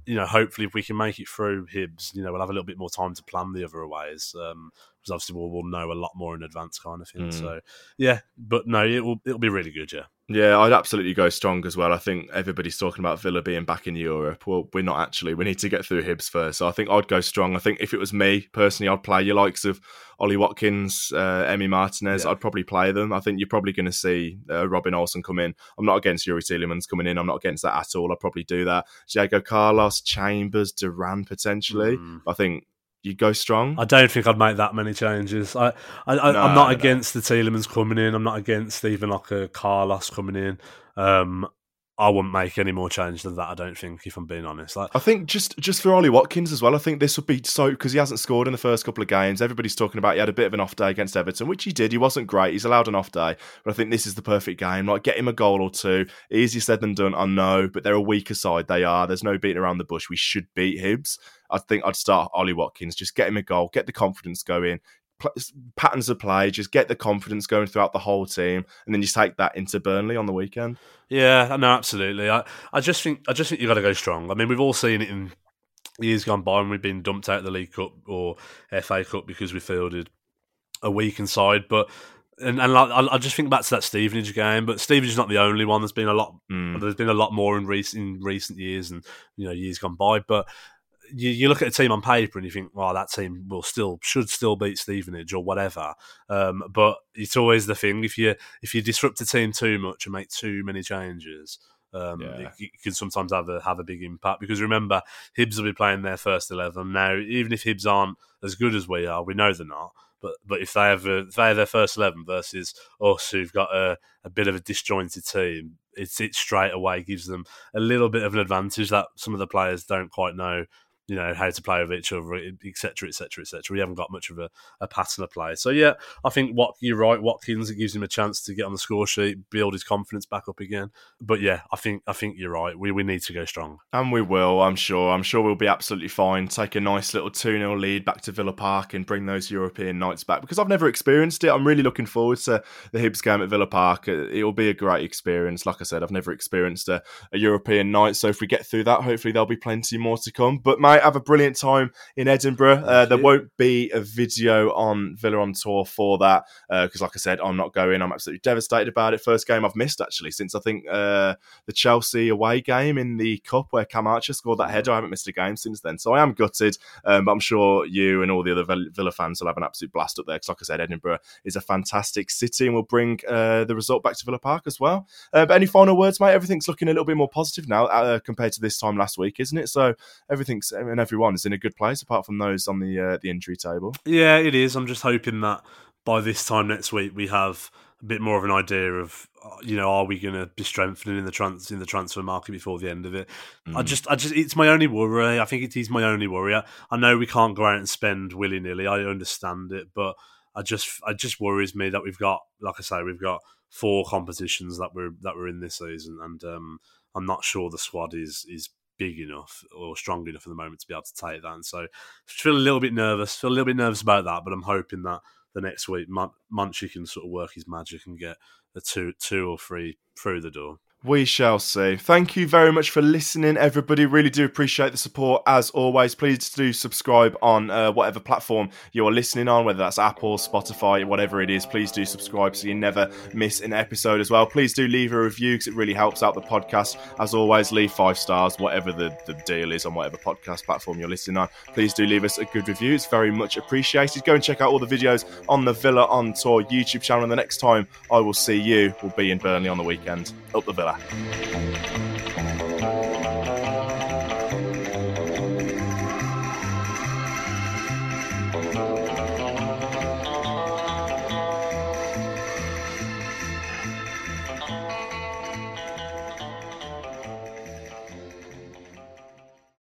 you know, hopefully, if we can make it through Hibs, you know, we'll have a little bit more time to plan the other ways. Um, because obviously we'll, we'll know a lot more in advance, kind of thing. Mm. So, yeah, but no, it will it'll be really good. Yeah, Yeah, I'd absolutely go strong as well. I think everybody's talking about Villa being back in Europe. Well, we're not actually. We need to get through Hibs first. So I think I'd go strong. I think if it was me personally, I'd play your likes of Ollie Watkins, uh, Emi Martinez. Yeah. I'd probably play them. I think you're probably going to see uh, Robin Olsen come in. I'm not against Youri Tielemans coming in. I'm not against that at all. I'd probably do that. Diego Carlos, Chambers, Duran potentially. Mm. I think you go strong. I don't think I'd make that many changes. I, I, I No, I'm not no. against the Tielemans coming in. I'm not against even like a Carlos coming in. Um, I wouldn't make any more change than that. I don't think, if I'm being honest. Like, I think just just for Ollie Watkins as well. I think this would be so because he hasn't scored in the first couple of games. Everybody's talking about he had a bit of an off day against Everton, which he did. He wasn't great. He's allowed an off day, but I think this is the perfect game. Like get him a goal or two. Easier said than done. I know, but they're a weaker side. They are. There's no beating around the bush. We should beat Hibs. I think I'd start Ollie Watkins. Just get him a goal. Get the confidence going patterns of play, just get the confidence going throughout the whole team, and then you take that into Burnley on the weekend. Yeah, no, absolutely. I, I just think I just think you got to go strong. I mean, we've all seen it in years gone by when we've been dumped out of the League Cup or FA Cup because we fielded a weak inside, but. And, and I, I just think back to that Stevenage game, but Stevenage is not the only one. There's been a lot. Mm. There's been a lot more in recent in recent years, and you know years gone by. But you, you, look at a team on paper and you think, well, that team will still should still beat Stevenage or whatever. Um, but it's always the thing if you if you disrupt a team too much and make too many changes. Um, yeah. it, it, can sometimes have a have a big impact because remember Hibs will be playing their first eleven now. Even if Hibs aren't as good as we are, we know they're not. But but if they have a, if they have their first eleven versus us, who've got a, a bit of a disjointed team, it's it straight away gives them a little bit of an advantage that some of the players don't quite know you know how to play with each other, etc., etc., etc. We haven't got much of a, a pattern of play. So yeah, I think what you're right, Watkins. It gives him a chance to get on the score sheet, build his confidence back up again. But yeah, I think I think you're right. We we need to go strong, and we will. I'm sure. I'm sure we'll be absolutely fine. Take a nice little two 0 lead back to Villa Park and bring those European nights back because I've never experienced it. I'm really looking forward to the Hibs game at Villa Park. It will be a great experience. Like I said, I've never experienced a, a European night, so if we get through that, hopefully there'll be plenty more to come. But mate have a brilliant time in Edinburgh. Uh, there won't be a video on Villa on tour for that because, uh, like I said, I'm not going. I'm absolutely devastated about it. First game I've missed actually since I think uh, the Chelsea away game in the cup where Cam Archer scored that header. I haven't missed a game since then, so I am gutted. Um, but I'm sure you and all the other Villa fans will have an absolute blast up there because, like I said, Edinburgh is a fantastic city and will bring uh, the result back to Villa Park as well. Uh, but any final words, mate? Everything's looking a little bit more positive now uh, compared to this time last week, isn't it? So everything's and everyone is in a good place apart from those on the uh, the injury table. Yeah, it is. I'm just hoping that by this time next week we have a bit more of an idea of uh, you know are we going to be strengthening in the trans in the transfer market before the end of it mm. i just i just it's my only worry i think it is my only worry I, I know we can't go out and spend willy-nilly i understand it but i just i just worries me that we've got like i say we've got four competitions that we're that we're in this season and um i'm not sure the squad is is big enough or strong enough at the moment to be able to take that. And so I feel a little bit nervous, feel a little bit nervous about that, but I'm hoping that the next week Monchi can sort of work his magic and get a two two or three through the door. We shall see. Thank you very much for listening, everybody. Really do appreciate the support as always. Please do subscribe on uh, whatever platform you're listening on, whether that's Apple, Spotify, whatever it is. Please do subscribe so you never miss an episode as well. Please do leave a review because it really helps out the podcast. As always, leave five stars, whatever the, the deal is on whatever podcast platform you're listening on. Please do leave us a good review. It's very much appreciated. Go and check out all the videos on the Villa on Tour YouTube channel. And the next time I will see you will be in Burnley on the weekend. Up the Villa. lá.